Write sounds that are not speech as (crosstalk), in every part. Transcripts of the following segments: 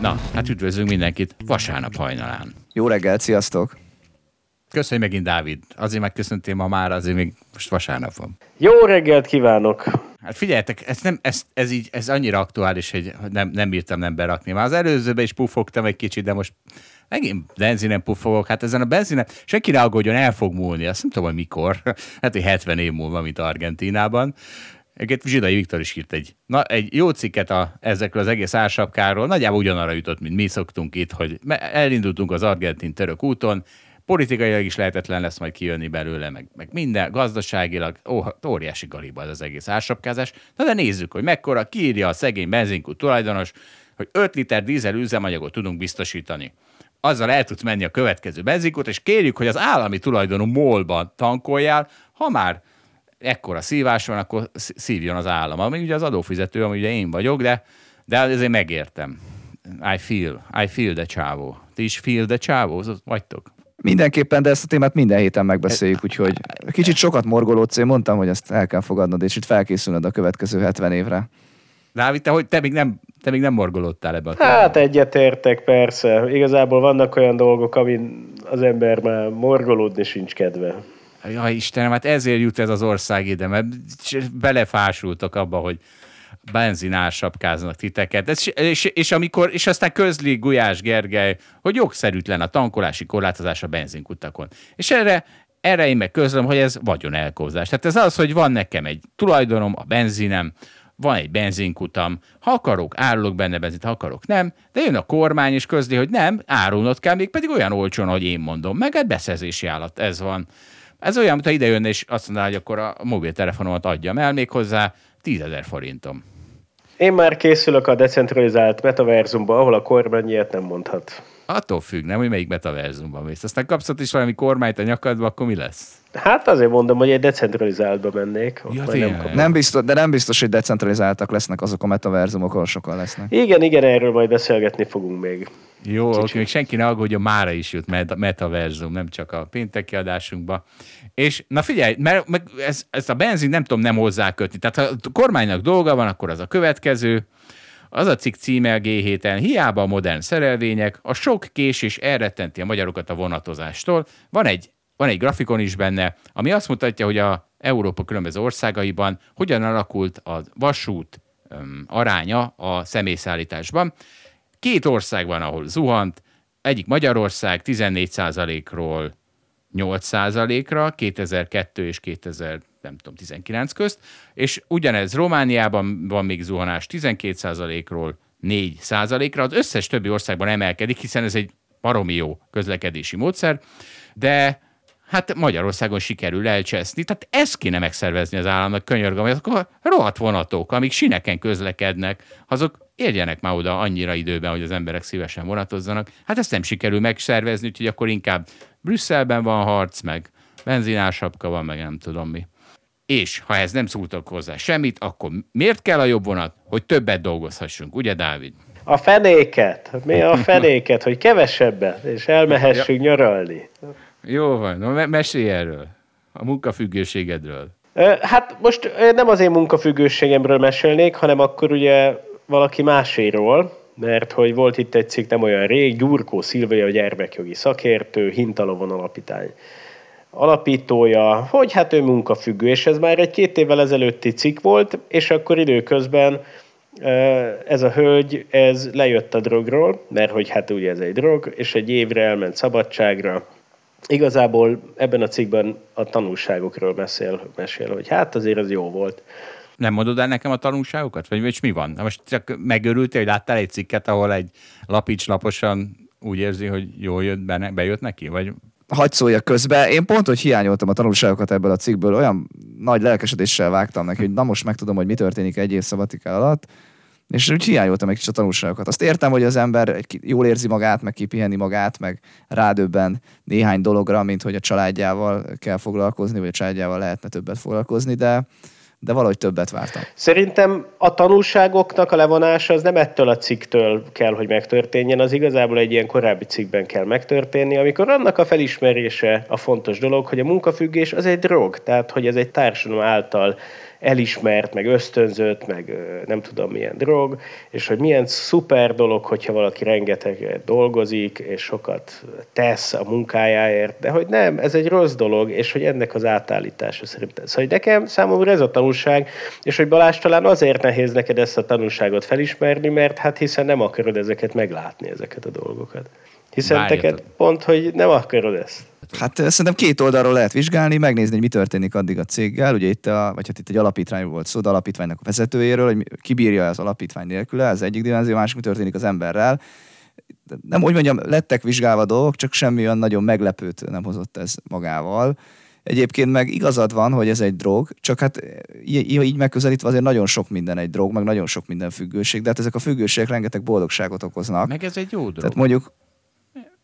Na, hát üdvözlünk mindenkit vasárnap hajnalán. Jó reggelt, sziasztok! Köszönj megint, Dávid. Azért megköszöntél ma már, azért még most vasárnap van. Jó reggelt kívánok! Hát figyeljetek, ez, nem, ez, ez, így, ez annyira aktuális, hogy nem, nem bírtam nem berakni. Már az előzőben is pufogtam egy kicsit, de most megint benzinen puffogok. Hát ezen a benzinen senki ne aggódjon, el fog múlni. Azt nem tudom, hogy mikor. (laughs) Hát, hogy 70 év múlva, mint Argentínában. Egyébként Zsidai Viktor is írt egy, na, egy jó cikket a, ezekről az egész ársapkáról, nagyjából ugyanarra jutott, mint mi szoktunk itt, hogy elindultunk az argentin-török úton, politikailag is lehetetlen lesz majd kijönni belőle, meg, meg minden, gazdaságilag, ó, óriási galiba ez az egész ársapkázás. Na de nézzük, hogy mekkora, kiírja a szegény benzinkút tulajdonos, hogy 5 liter dízel üzemanyagot tudunk biztosítani. Azzal el tudsz menni a következő benzinkút, és kérjük, hogy az állami tulajdonú molban tankoljál, ha már ekkora szívás van, akkor szívjon az állam. Ami ugye az adófizető, ami ugye én vagyok, de, de azért megértem. I feel, I feel the csávó. Ti is feel the csávó, vagytok? Mindenképpen, de ezt a témát minden héten megbeszéljük, úgyhogy kicsit sokat morgolódsz, én mondtam, hogy ezt el kell fogadnod, és itt felkészülnöd a következő 70 évre. Dávid, te, hogy te még nem, te még nem morgolódtál ebbe a témában. Hát egyetértek, persze. Igazából vannak olyan dolgok, amin az ember már morgolódni sincs kedve. Ja, Istenem, hát ezért jut ez az ország ide, mert belefásultak abba, hogy benzinársapkáznak titeket. Ez, és, és, amikor, és aztán közli Gulyás Gergely, hogy jogszerűtlen a tankolási korlátozás a benzinkutakon. És erre, erre én meg közlöm, hogy ez vagyonelkózás. Tehát ez az, hogy van nekem egy tulajdonom, a benzinem, van egy benzinkutam, ha akarok, árulok benne benzint, ha akarok, nem, de jön a kormány és közli, hogy nem, árulnod kell, még pedig olyan olcsón, hogy én mondom, meg egy beszerzési állat, ez van. Ez olyan, mintha ide jönne és azt mondaná, hogy akkor a mobiltelefonomat adjam el még hozzá 10 ezer forintom. Én már készülök a decentralizált metaverzumba, ahol a kormány ilyet nem mondhat. Attól függ, nem, hogy melyik metaverzumban mész. Aztán kapsz ott is valami kormányt a nyakadba, akkor mi lesz? Hát azért mondom, hogy egy decentralizáltba mennék. Ja, nem, nem biztos, de nem biztos, hogy decentralizáltak lesznek azok a metaverzumok, ahol sokan lesznek. Igen, igen, erről majd beszélgetni fogunk még. Jó, oké, még senki ne aggódjon, mára is jut metaverzum, nem csak a pénteki adásunkba. És na figyelj, mert ez, ezt a benzin nem tudom nem hozzákötni. Tehát ha a kormánynak dolga van, akkor az a következő. Az a cikk címe a G7-en, hiába a modern szerelvények, a sok késés elrettenti a magyarokat a vonatozástól. Van egy, van egy grafikon is benne, ami azt mutatja, hogy a Európa különböző országaiban hogyan alakult a vasút um, aránya a személyszállításban. Két ország van, ahol zuhant, egyik Magyarország 14%-ról 8%-ra 2002 és 2000 nem tudom, 19 közt, és ugyanez Romániában van még zuhanás 12%-ról 4%-ra, az összes többi országban emelkedik, hiszen ez egy baromi jó közlekedési módszer, de hát Magyarországon sikerül elcseszni. Tehát ezt kéne megszervezni az államnak, könyörgöm, hogy azok rohadt vonatok, amik sineken közlekednek, azok érjenek már oda annyira időben, hogy az emberek szívesen vonatozzanak. Hát ezt nem sikerül megszervezni, úgyhogy akkor inkább Brüsszelben van harc, meg benzinársapka van, meg nem tudom mi. És ha ez nem szóltak hozzá semmit, akkor miért kell a jobb vonat? Hogy többet dolgozhassunk, ugye Dávid? A fenéket. Mi a fenéket? Hogy kevesebbet, és elmehessünk ja. nyaralni. Jó van, no, mesélj erről. A munkafüggőségedről. Hát most nem az én munkafüggőségemről mesélnék, hanem akkor ugye valaki máséról, mert hogy volt itt egy cikk nem olyan rég, Gyurkó Szilvia, a gyermekjogi szakértő, Hintalovon alapítány alapítója, hogy hát ő munkafüggő, és ez már egy két évvel ezelőtti cikk volt, és akkor időközben ez a hölgy, ez lejött a drogról, mert hogy hát ugye ez egy drog, és egy évre elment szabadságra. Igazából ebben a cikkben a tanulságokról mesél, mesél hogy hát azért az jó volt. Nem mondod el nekem a tanulságokat? Vagy, vagy mi van? Most csak megörültél, hogy láttál egy cikket, ahol egy lapics laposan úgy érzi, hogy jól jött, benne, bejött neki? Vagy hagyd szóljak közbe. Én pont, hogy hiányoltam a tanulságokat ebből a cikkből, olyan nagy lelkesedéssel vágtam neki, hogy na most megtudom, hogy mi történik egy év szabatikál alatt, és úgy hiányoltam egy kicsit a tanulságokat. Azt értem, hogy az ember jól érzi magát, meg kipiheni magát, meg rádöbben néhány dologra, mint hogy a családjával kell foglalkozni, vagy a családjával lehetne többet foglalkozni, de, de valahogy többet vártam. Szerintem a tanulságoknak a levonása az nem ettől a cikktől kell, hogy megtörténjen, az igazából egy ilyen korábbi cikkben kell megtörténni, amikor annak a felismerése a fontos dolog, hogy a munkafüggés az egy drog, tehát hogy ez egy társadalom által elismert, meg ösztönzött, meg nem tudom milyen drog, és hogy milyen szuper dolog, hogyha valaki rengeteg dolgozik, és sokat tesz a munkájáért, de hogy nem, ez egy rossz dolog, és hogy ennek az átállítása szerintem. Szóval hogy nekem számomra ez a tanulság, és hogy Balázs talán azért nehéz neked ezt a tanulságot felismerni, mert hát hiszen nem akarod ezeket meglátni, ezeket a dolgokat. Hiszen Várjatok. teked pont, hogy nem akarod ezt. Hát szerintem két oldalról lehet vizsgálni, megnézni, hogy mi történik addig a céggel. Ugye itt, a, vagy hát itt egy alapítványról volt szó, de alapítványnak a vezetőjéről, hogy mi- ki bírja az alapítvány nélküle, ez egyik dimenzió, másik mi történik az emberrel. Nem úgy mondjam, lettek vizsgálva dolgok, csak semmi olyan nagyon meglepőt nem hozott ez magával. Egyébként meg igazad van, hogy ez egy drog, csak hát így, így megközelítve azért nagyon sok minden egy drog, meg nagyon sok minden függőség, de hát ezek a függőségek rengeteg boldogságot okoznak. Meg ez egy jó dolog. Tehát mondjuk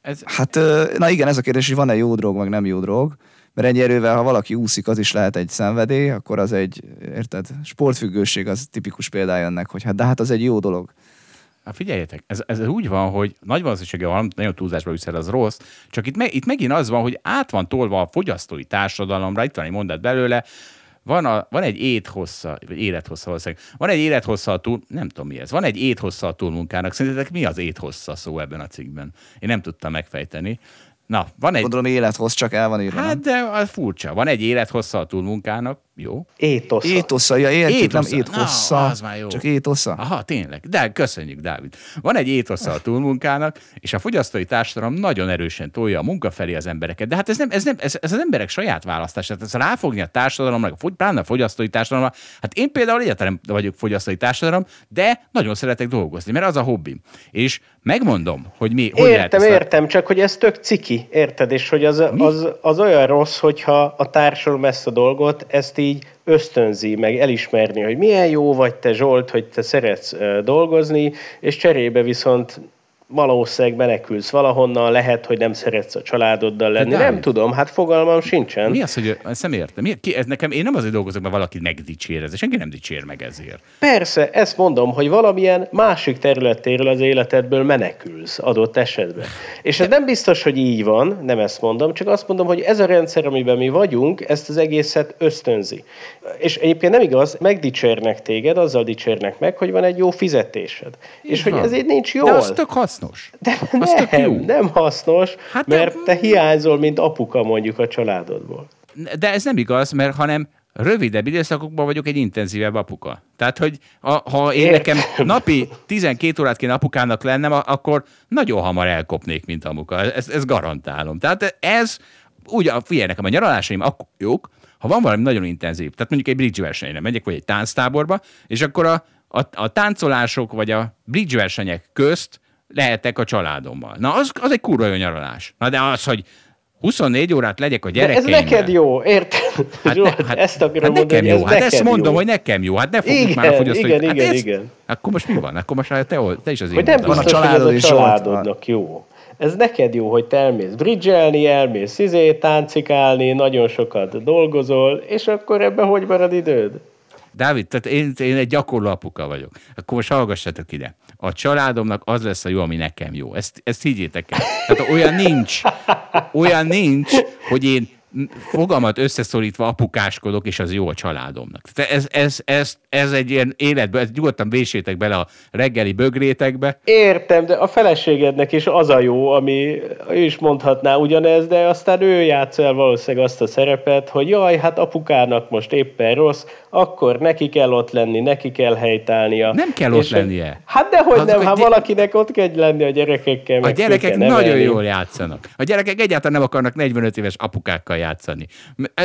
Ez, Hát, na igen, ez a kérdés, hogy van-e jó drog, meg nem jó drog. Mert ennyi erővel, ha valaki úszik, az is lehet egy szenvedély, akkor az egy, érted, sportfüggőség az tipikus példája ennek, hogy hát de hát az egy jó dolog. Hát figyeljetek, ez, ez úgy van, hogy nagy valószínűséggel van, nagyon túlzásba viszel, az rossz, csak itt, me, itt megint az van, hogy át van tolva a fogyasztói társadalomra, itt van egy mondat belőle, van, a, van egy éthossza, vagy élethossza valószínűleg, van egy élethossza a túl, nem tudom mi ez, van egy éthossza a túlmunkának, szerintetek mi az éthossza szó ebben a cikkben? Én nem tudtam megfejteni. Na, van egy, Gondolom élethoz csak el van írva. hát Hát, de az furcsa, van egy élethossza a túlmunkának, jó? Étosza. étosza, ja, értjük, nem Étosza. éthossza, Na, az már jó. csak étosza. Aha, tényleg. De köszönjük, Dávid. Van egy étosza a túlmunkának, és a fogyasztói társadalom nagyon erősen tolja a munka felé az embereket. De hát ez, nem, ez, nem, ez, ez az emberek saját választás. Tehát ez ráfogni a társadalomra, pláne a fogyasztói társadalomra. Hát én például egyáltalán vagyok fogyasztói társadalom, de nagyon szeretek dolgozni, mert az a hobbim. És megmondom, hogy mi, hogy lehet Értem, a- értem, csak hogy ez tök ciki, érted? És hogy az, az, az olyan rossz, hogyha a társadalom ezt a dolgot, ezt így ösztönzi, meg elismerni, hogy milyen jó vagy te Zsolt, hogy te szeretsz dolgozni, és cserébe viszont valószínűleg menekülsz valahonnan, lehet, hogy nem szeretsz a családoddal lenni. Nem tudom, hát fogalmam sincsen. Mi az, hogy ezt nem értem? Mi, ki, ez nekem, én nem azért dolgozok, mert valaki megdicsérez, senki nem dicsér meg ezért. Persze, ezt mondom, hogy valamilyen másik területéről az életedből menekülsz adott esetben. És ez nem biztos, hogy így van, nem ezt mondom, csak azt mondom, hogy ez a rendszer, amiben mi vagyunk, ezt az egészet ösztönzi. És egyébként nem igaz, megdicsérnek téged, azzal dicsérnek meg, hogy van egy jó fizetésed. és hogy van. ezért nincs jól. De az tök hasznos. De az tök nem, jó. nem hasznos, Hát mert te hiányzol, mint apuka mondjuk a családodból. De ez nem igaz, mert hanem rövidebb időszakokban vagyok egy intenzívebb apuka. Tehát, hogy a, ha én Értem. nekem napi 12 órát kéne apukának lennem, akkor nagyon hamar elkopnék, mint amuka. Ezt, ezt garantálom. Tehát ez, úgy, figyelj, nekem a nyaralásaim akkor jók, ha van valami nagyon intenzív, tehát mondjuk egy bridge versenyre megyek, vagy egy tánctáborba, és akkor a, a, a táncolások, vagy a bridge versenyek közt lehetek a családommal. Na, az, az egy kurva jó nyaralás. Na, de az, hogy 24 órát legyek a De ez gyerekeimmel. neked jó, érted? Hát, ne, hát, ezt akarom hát mondani, nekem jó. ez Hát neked ezt mondom, jó. hogy nekem jó. Hát ne fogjuk Igen, már a fogyasztói. igen, hát igen, ez, igen. Akkor most mi van? Akkor most te, te is az én nem. Van a családod ez a családodnak jó. Ez neked jó, hogy te elmész bridgelni, elmész izé, táncikálni, nagyon sokat dolgozol, és akkor ebben hogy marad időd? Dávid, tehát én, én egy gyakorló apuka vagyok. Akkor most hallgassatok ide. A családomnak az lesz a jó, ami nekem jó. Ezt, ezt higgyétek el. Tehát olyan nincs, olyan nincs, hogy én fogamat összeszorítva apukáskodok, és az jó a családomnak. Tehát ez, ez, ez, ez egy ilyen életbe, ez nyugodtan vésétek bele a reggeli bögrétekbe, Értem, de a feleségednek is az a jó, ami ő is mondhatná ugyanez, de aztán ő játsz el valószínűleg azt a szerepet, hogy jaj, hát apukának most éppen rossz, akkor neki kell ott lenni, neki kell helytálnia. Nem kell ott És lennie. Hát dehogy Azok nem, a hát gy- valakinek ott kell lenni a gyerekekkel. A gyerekek nagyon jól játszanak. A gyerekek egyáltalán nem akarnak 45 éves apukákkal játszani.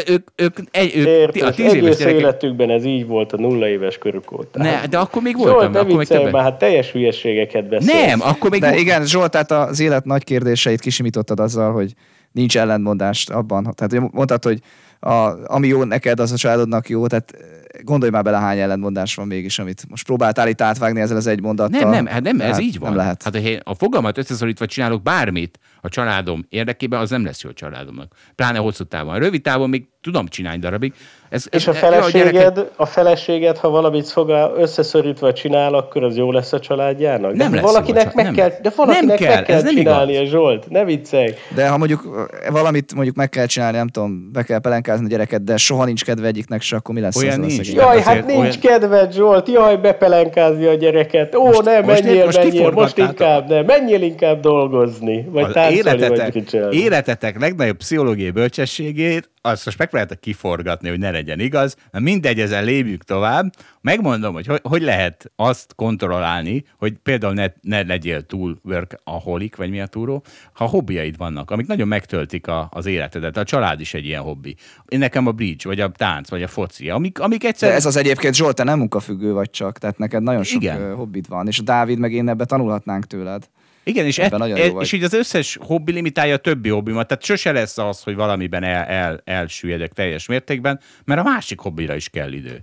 Ők, ők, egy, ők Értes, a tíz éves gyerekek... életükben ez így volt a nulla éves körük óta. Ne, de akkor még Zsolt, voltam. ne akkor még többet. már, hát teljes hülyeségeket beszélsz. Nem, akkor még De igen, Zsolt, tehát az élet nagy kérdéseit kisimítottad azzal, hogy nincs ellentmondást abban. Tehát hogy mondtad, hogy a, ami jó neked, az a családodnak jó, tehát gondolj már bele, hány ellentmondás van mégis, amit most próbáltál itt átvágni ezzel az egy mondattal. Nem, nem, hát nem, ez Hát így van. Nem lehet. Hát, ha a fogalmat összeszorítva csinálok bármit a családom érdekében, az nem lesz jó a családomnak. Pláne hosszú távon. Rövid távon még tudom csinálni darabig. Ez, És ez, a gyerekek- feleséged, a feleséged, ha valamit szolgál, összeszorítva csinál, akkor az jó lesz a családjának? De Nem lesz valakinek jó meg család- kell, nem. de valakinek Nem kell, meg kell ez nem csinálnia, igaz. Zsolt, ne viccelj. De ha mondjuk valamit mondjuk meg kell csinálni, nem tudom, be kell pelenkázni a gyereket, de soha nincs kedve egyiknek se, akkor mi lesz Olyan nincs. szegényel? Jaj, azért hát nincs olyan- kedved, Zsolt, jaj, bepelenkázni a gyereket. Ó, Most- nem, most menjél, most menjél, most kiforgattátok. inkább nem, menjél inkább dolgozni, vagy az táncolni, vagy életetek, gricselni. életetek legnagyobb pszichológiai bölcsességét, azt most megpróbáltak kiforgatni, hogy ne legyen igaz, na mindegy, ezen lépjük tovább. Megmondom, hogy hogy, hogy lehet azt kontrollálni, hogy például ne, ne legyél túl workaholic, vagy mi a túró, ha hobbiaid vannak, amik nagyon megtöltik a, az életedet. A család is egy ilyen hobbi. Én nekem a bridge, vagy a tánc, vagy a foci, amik, amik egyszer... De ez az egyébként, Zsolt, te nem munkafüggő vagy csak, tehát neked nagyon sok Igen. Igen. hobbid van, és a Dávid meg én ebbe tanulhatnánk tőled. Igen, és, Ebben e, e, és így az összes hobbi limitálja a többi hobbimat, tehát sose lesz az, hogy valamiben el, el, elsüllyedek teljes mértékben, mert a másik hobbira is kell idő.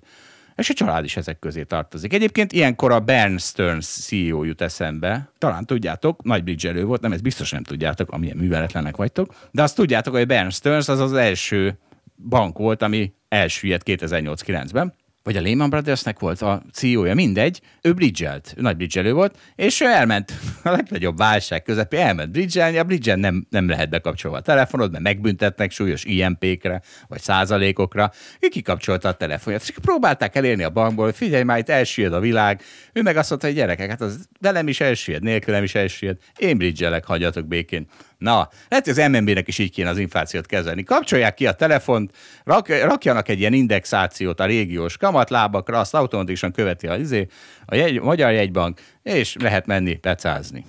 És a család is ezek közé tartozik. Egyébként ilyenkor a Bern Stearns CEO jut eszembe. Talán tudjátok, nagy bridge volt, nem, ez biztos nem tudjátok, amilyen műveletlenek vagytok, de azt tudjátok, hogy a Bern Stearns az az első bank volt, ami elsüllyedt 2008-9-ben, vagy a Lehman Brothersnek volt a CEO-ja, mindegy, ő bridgelt, ő nagy bridgelő volt, és ő elment. (laughs) A legnagyobb válság közepén, elment bridgelni, a bridgen nem, nem lehet bekapcsolva a telefonod, mert megbüntetnek súlyos IMP-kre, vagy százalékokra, ő kikapcsolta a telefonját, és próbálták elérni a bankból, hogy figyelj már, itt elsüllyed a világ, ő meg azt mondta, hogy gyerekek, hát az velem is elsüllyed, nélkülem is elsüllyed, én bridgelek, hagyjatok békén. Na, lehet, hogy az MNB-nek is így kéne az inflációt kezelni. Kapcsolják ki a telefont, rak, rakjanak egy ilyen indexációt a régiós kamatlábakra, azt automatikusan követi a, izé, a, jegy, a Magyar Jegybank, és lehet menni pecázni.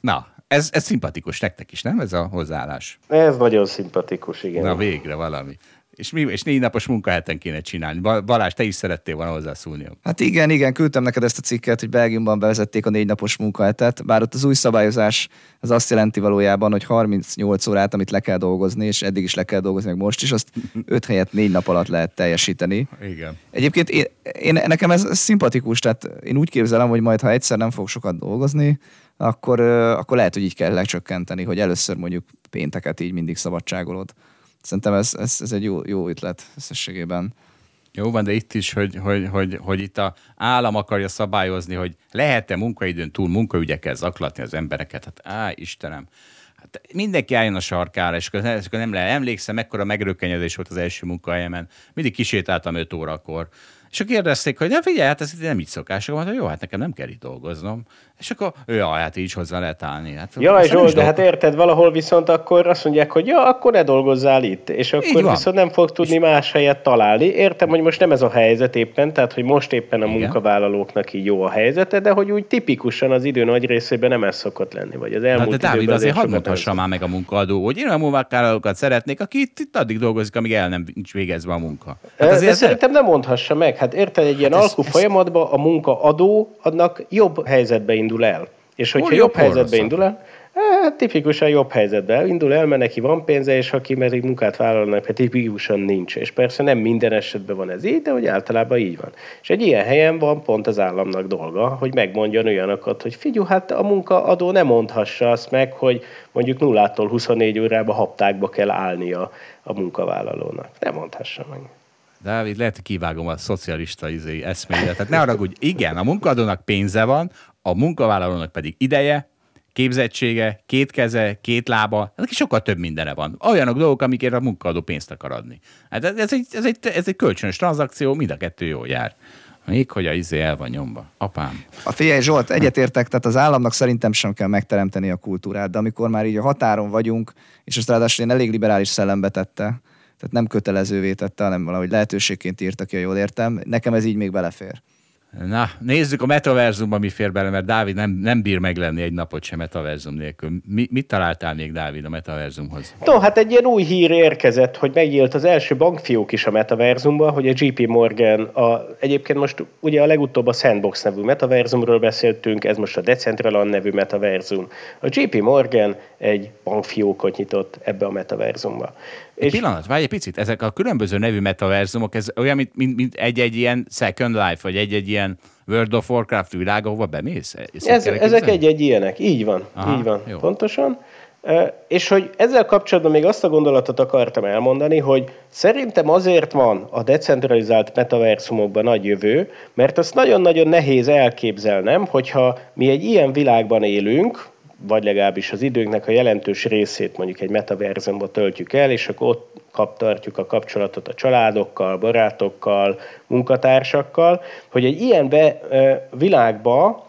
Na, ez, ez szimpatikus nektek is, nem ez a hozzáállás? Ez nagyon szimpatikus, igen. Na végre valami. És, mi, és négy napos munkaheten kéne csinálni. Ba- Balázs, te is szerettél volna hozzászólni. Hát igen, igen, küldtem neked ezt a cikket, hogy Belgiumban bevezették a négy napos munkahetet, bár ott az új szabályozás az azt jelenti valójában, hogy 38 órát, amit le kell dolgozni, és eddig is le kell dolgozni, meg most is, azt 5 helyett négy nap alatt lehet teljesíteni. Igen. Egyébként én, én, nekem ez szimpatikus, tehát én úgy képzelem, hogy majd ha egyszer nem fog sokat dolgozni, akkor, akkor lehet, hogy így kell lecsökkenteni, hogy először mondjuk pénteket így mindig szabadságolod. Szerintem ez, ez, ez egy jó, jó ötlet összességében. Jó van, de itt is, hogy, hogy, hogy, hogy itt a állam akarja szabályozni, hogy lehet-e munkaidőn túl munkaügyekkel zaklatni az embereket. Hát á, Istenem. Hát mindenki álljon a sarkára, és akkor nem lehet. Emlékszem, mekkora megrökkenyedés volt az első munkahelyemen. Mindig kisétáltam 5 órakor. És akkor kérdezték, hogy de figyelj, hát ez itt nem így szokás. Akkor mondta, jó, hát nekem nem kell itt dolgoznom. És akkor, jaj, hát így hozzá lehet állni. Hát, Jaj, nem Zsolt, de hát érted, valahol viszont akkor azt mondják, hogy ja, akkor ne dolgozzál itt, és akkor viszont nem fog tudni más helyet találni. Értem, hogy most nem ez a helyzet éppen, tehát hogy most éppen a Igen. munkavállalóknak így jó a helyzete, de hogy úgy tipikusan az idő nagy részében nem ez szokott lenni, vagy az elmúlt Hát de Dávid, azért hadd ez- már meg a munkaadó, hogy én olyan munkavállalókat szeretnék, aki itt, itt addig dolgozik, amíg el nem nincs végezve a munka. Hát azért de ez- szerintem nem mondhassa meg. Hát érted, egy ilyen Hát ez- alkú ez- folyamatban a munkaadó annak jobb helyzetbe indul el. És hogyha Hol jobb, helyzetbe rosszabb? indul el, hát tipikusan jobb helyzetbe indul el, mert neki van pénze, és aki pedig munkát vállalnak, hát tipikusan nincs. És persze nem minden esetben van ez így, de hogy általában így van. És egy ilyen helyen van pont az államnak dolga, hogy megmondjon olyanokat, hogy figyelj, hát a munkaadó nem mondhassa azt meg, hogy mondjuk 0-tól 24 órába haptákba kell állnia a munkavállalónak. Nem mondhassa meg. Dávid, lehet, hogy kivágom a szocialista izé, eszméjét. Tehát ne hogy igen, a munkadónak pénze van, a munkavállalónak pedig ideje, képzettsége, két keze, két lába, neki sokkal több mindene van. Olyanok dolgok, amikért a munkadó pénzt akar adni. Hát ez egy, ez egy, ez egy kölcsönös tranzakció, mind a kettő jól jár. Még hogy a izé el van nyomva. Apám. A figyelj Zsolt, egyetértek, tehát az államnak szerintem sem kell megteremteni a kultúrát, de amikor már így a határon vagyunk, és azt ráadásul én elég liberális szellembe tette, tehát nem kötelezővé tette, hanem valahogy lehetőségként írta ki, ha jól értem, nekem ez így még belefér. Na, nézzük a metaverzumban mi fér bele, mert Dávid nem, nem bír meglenni egy napot sem metaverzum nélkül. Mi, mit találtál még, Dávid, a metaverzumhoz? No, hát egy ilyen új hír érkezett, hogy megnyílt az első bankfiók is a metaverzumban, hogy a JP Morgan, a, egyébként most ugye a legutóbb a Sandbox nevű metaverzumról beszéltünk, ez most a Decentraland nevű metaverzum. A JP Morgan egy bankfiókot nyitott ebbe a metaverzumba. Egy és... pillanat, várj egy picit, ezek a különböző nevű metaverzumok, ez olyan, mint, mint, mint egy-egy ilyen Second Life, vagy egy-egy ilyen World of Warcraft világ, ahova bemész? Ez, ezek egy-egy ilyenek, így van, Aha, így van, jó. pontosan. És hogy ezzel kapcsolatban még azt a gondolatot akartam elmondani, hogy szerintem azért van a decentralizált metaversumokban nagy jövő, mert azt nagyon-nagyon nehéz elképzelnem, hogyha mi egy ilyen világban élünk, vagy legalábbis az időnknek a jelentős részét mondjuk egy metaverzumba töltjük el, és akkor ott kap, tartjuk a kapcsolatot a családokkal, barátokkal, munkatársakkal, hogy egy ilyen be, világba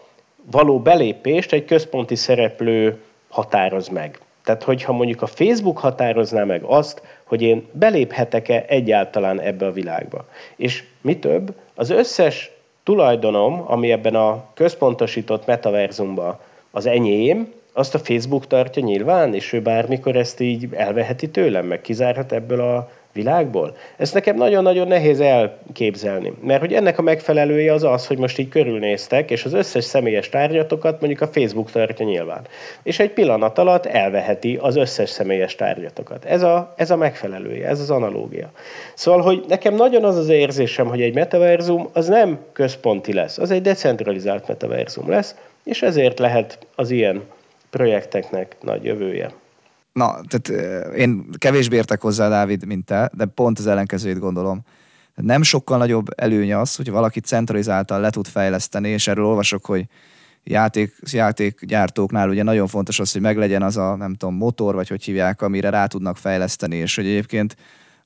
való belépést egy központi szereplő határoz meg. Tehát, hogyha mondjuk a Facebook határozná meg azt, hogy én beléphetek-e egyáltalán ebbe a világba. És mi több, az összes tulajdonom, ami ebben a központosított metaverzumban az enyém, azt a Facebook tartja nyilván, és ő bármikor ezt így elveheti tőlem, meg kizárhat ebből a világból. Ezt nekem nagyon-nagyon nehéz elképzelni, mert hogy ennek a megfelelője az az, hogy most így körülnéztek, és az összes személyes tárgyatokat mondjuk a Facebook tartja nyilván. És egy pillanat alatt elveheti az összes személyes tárgyatokat. Ez a, ez a megfelelője, ez az analógia. Szóval, hogy nekem nagyon az az érzésem, hogy egy metaverzum az nem központi lesz, az egy decentralizált metaverzum lesz, és ezért lehet az ilyen projekteknek nagy jövője. Na, tehát én kevésbé értek hozzá, Dávid, mint te, de pont az ellenkezőjét gondolom. Nem sokkal nagyobb előnye az, hogy valaki centralizáltan le tud fejleszteni, és erről olvasok, hogy játék, játékgyártóknál ugye nagyon fontos az, hogy meglegyen az a, nem tudom, motor, vagy hogy hívják, amire rá tudnak fejleszteni, és hogy egyébként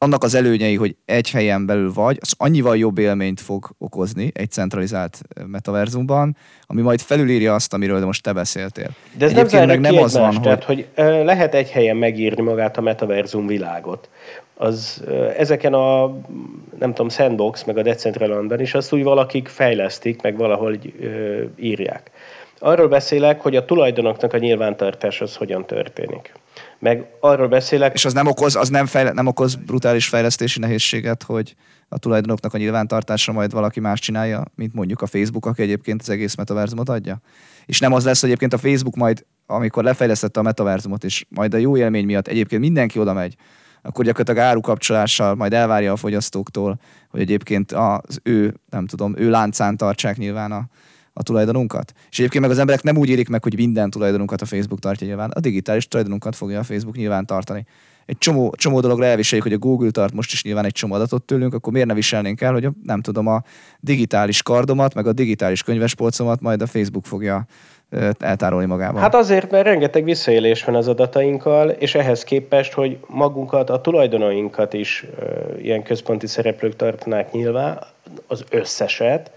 annak az előnyei, hogy egy helyen belül vagy, az annyival jobb élményt fog okozni egy centralizált metaverzumban, ami majd felülírja azt, amiről most te beszéltél. De ez Egyébként nem, meg nem az van, tehát, hogy... hogy lehet egy helyen megírni magát a metaverzum világot. Az ezeken a, nem tudom, Sandbox, meg a Decentralandban is azt úgy valakik fejlesztik, meg valahol írják. Arról beszélek, hogy a tulajdonoknak a nyilvántartás az hogyan történik meg arról beszélek... És az nem okoz, az nem, fejle, nem okoz brutális fejlesztési nehézséget, hogy a tulajdonoknak a nyilvántartása majd valaki más csinálja, mint mondjuk a Facebook, aki egyébként az egész metaverzumot adja? És nem az lesz, hogy egyébként a Facebook majd, amikor lefejlesztette a metaverzumot, és majd a jó élmény miatt egyébként mindenki oda megy, akkor gyakorlatilag árukapcsolással majd elvárja a fogyasztóktól, hogy egyébként az ő, nem tudom, ő láncán tartsák nyilván a, a tulajdonunkat. És egyébként meg az emberek nem úgy érik meg, hogy minden tulajdonunkat a Facebook tartja nyilván. A digitális tulajdonunkat fogja a Facebook nyilván tartani. Egy csomó, csomó dologra elviseljük, hogy a Google tart most is nyilván egy csomó adatot tőlünk, akkor miért ne viselnénk el, hogy a, nem tudom, a digitális kardomat, meg a digitális könyvespolcomat majd a Facebook fogja eltárolni magában. Hát azért, mert rengeteg visszaélés van az adatainkkal, és ehhez képest, hogy magunkat, a tulajdonainkat is ilyen központi szereplők tartanák nyilván, az összeset,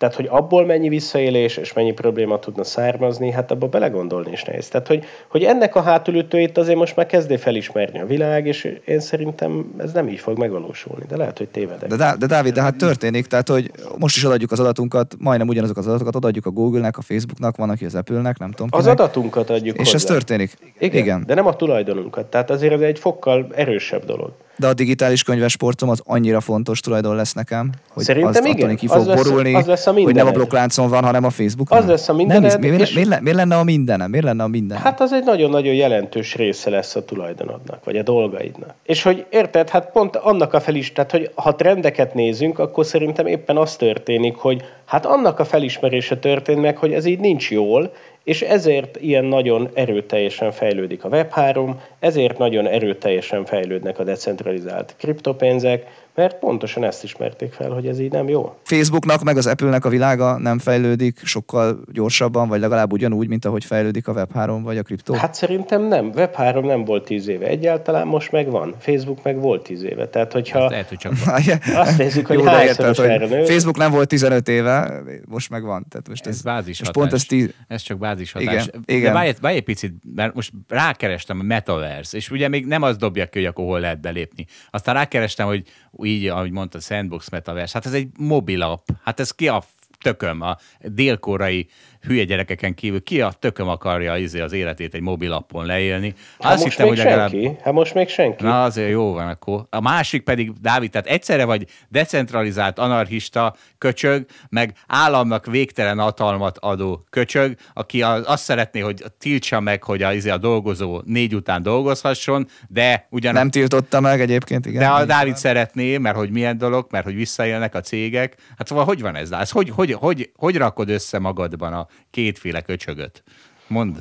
tehát, hogy abból mennyi visszaélés és mennyi probléma tudna származni, hát abba belegondolni is nehéz. Tehát, hogy, hogy ennek a hátulütőit azért most már kezdé felismerni a világ, és én szerintem ez nem így fog megvalósulni, de lehet, hogy tévedek. De, de Dávid, de hát történik, tehát, hogy most is adjuk az adatunkat, majdnem ugyanazokat az adatokat adjuk a Google-nek, a Facebooknak, van, aki az Apple-nek, nem tudom. Az kinek. adatunkat adjuk És hozzá. ez történik. Igen, Igen, de nem a tulajdonunkat. Tehát azért ez egy fokkal erősebb dolog de a digitális könyvesportom az annyira fontos tulajdon lesz nekem, hogy Szerintem azt igen. ki fog az lesz, borulni, az lesz a hogy nem a blokkláncon van, hanem a Facebook. Az lesz a mindened. Nem, miért, és... miért, miért, lenne a mindenem? Miért lenne a mindenem? Hát az egy nagyon-nagyon jelentős része lesz a tulajdonodnak, vagy a dolgaidnak. És hogy érted, hát pont annak a felis, tehát hogy ha trendeket nézünk, akkor szerintem éppen az történik, hogy hát annak a felismerése történik meg, hogy ez így nincs jól, és ezért ilyen nagyon erőteljesen fejlődik a Web3, ezért nagyon erőteljesen fejlődnek a decentralizált kriptopénzek, mert pontosan ezt ismerték fel, hogy ez így nem jó. Facebooknak meg az Apple-nek a világa nem fejlődik sokkal gyorsabban, vagy legalább ugyanúgy, mint ahogy fejlődik a Web3 vagy a kriptó? Hát szerintem nem. Web3 nem volt tíz éve egyáltalán, most meg van. Facebook meg volt tíz éve. Tehát, hogyha lehet, hogy csak (laughs) azt nézzük, hogy hányszoros erre nő. Facebook nem volt 15 éve, most meg van. Tehát most ez, ez bázis most pont ez, tíz... ez csak bázis hatás. Igen, De igen. Várj, várj egy picit, mert most rákerestem a Metaverse, és ugye még nem az dobja ki, hogy akkor hol lehet belépni. Aztán rákerestem, hogy így, ahogy mondta, Sandbox Metaverse, hát ez egy mobil app. Hát ez ki a tököm, a délkorai hülye gyerekeken kívül ki a tököm akarja izé az életét egy mobilappon leélni. Hát Azt most hittem, még hogy legalább... senki. Hát most még senki. Na azért jó van akkor. A másik pedig, Dávid, tehát egyszerre vagy decentralizált anarchista köcsög, meg államnak végtelen hatalmat adó köcsög, aki azt szeretné, hogy tiltsa meg, hogy a, izé a dolgozó négy után dolgozhasson, de ugyan... Nem tiltotta meg egyébként, igen. De a Dávid szeretné, mert hogy milyen dolog, mert hogy visszaélnek a cégek. Hát szóval hogy van ez? ez hogy, hogy, hogy, hogy rakod össze magadban a kétféle köcsögöt? Mondd.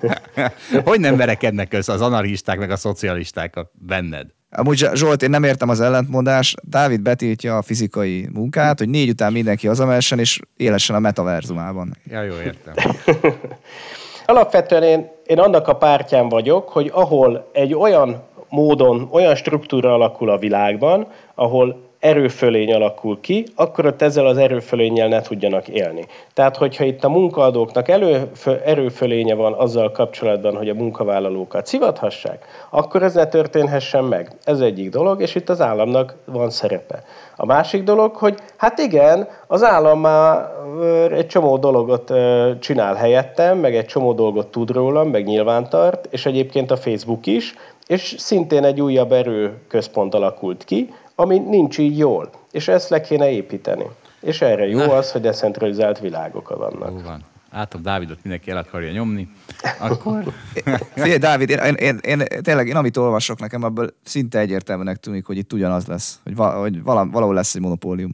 (laughs) hogy nem verekednek össze az anarchisták meg a szocialisták a benned? Amúgy Zsolt, én nem értem az ellentmondást. Dávid betiltja a fizikai munkát, hogy négy után mindenki hazamessen, és élessen a metaverzumában. Ja, jó, értem. (laughs) Alapvetően én, én annak a pártján vagyok, hogy ahol egy olyan módon, olyan struktúra alakul a világban, ahol erőfölény alakul ki, akkor ott ezzel az erőfölénnyel ne tudjanak élni. Tehát, hogyha itt a munkaadóknak előfö, erőfölénye van azzal kapcsolatban, hogy a munkavállalókat szivathassák, akkor ez ne történhessen meg. Ez egyik dolog, és itt az államnak van szerepe. A másik dolog, hogy hát igen, az állam már egy csomó dologot csinál helyettem, meg egy csomó dolgot tud rólam, meg nyilvántart, és egyébként a Facebook is, és szintén egy újabb erőközpont alakult ki, ami nincs így jól, és ezt le kéne építeni. És erre jó az, hogy decentralizált világok vannak. Jó van. Látom, Dávidot mindenki el akarja nyomni, akkor... (laughs) Figyelj, Dávid, én, én, én, én, tényleg, én amit olvasok nekem, abból szinte egyértelműnek tűnik, hogy itt ugyanaz lesz, hogy, val, hogy valahol lesz egy monopólium.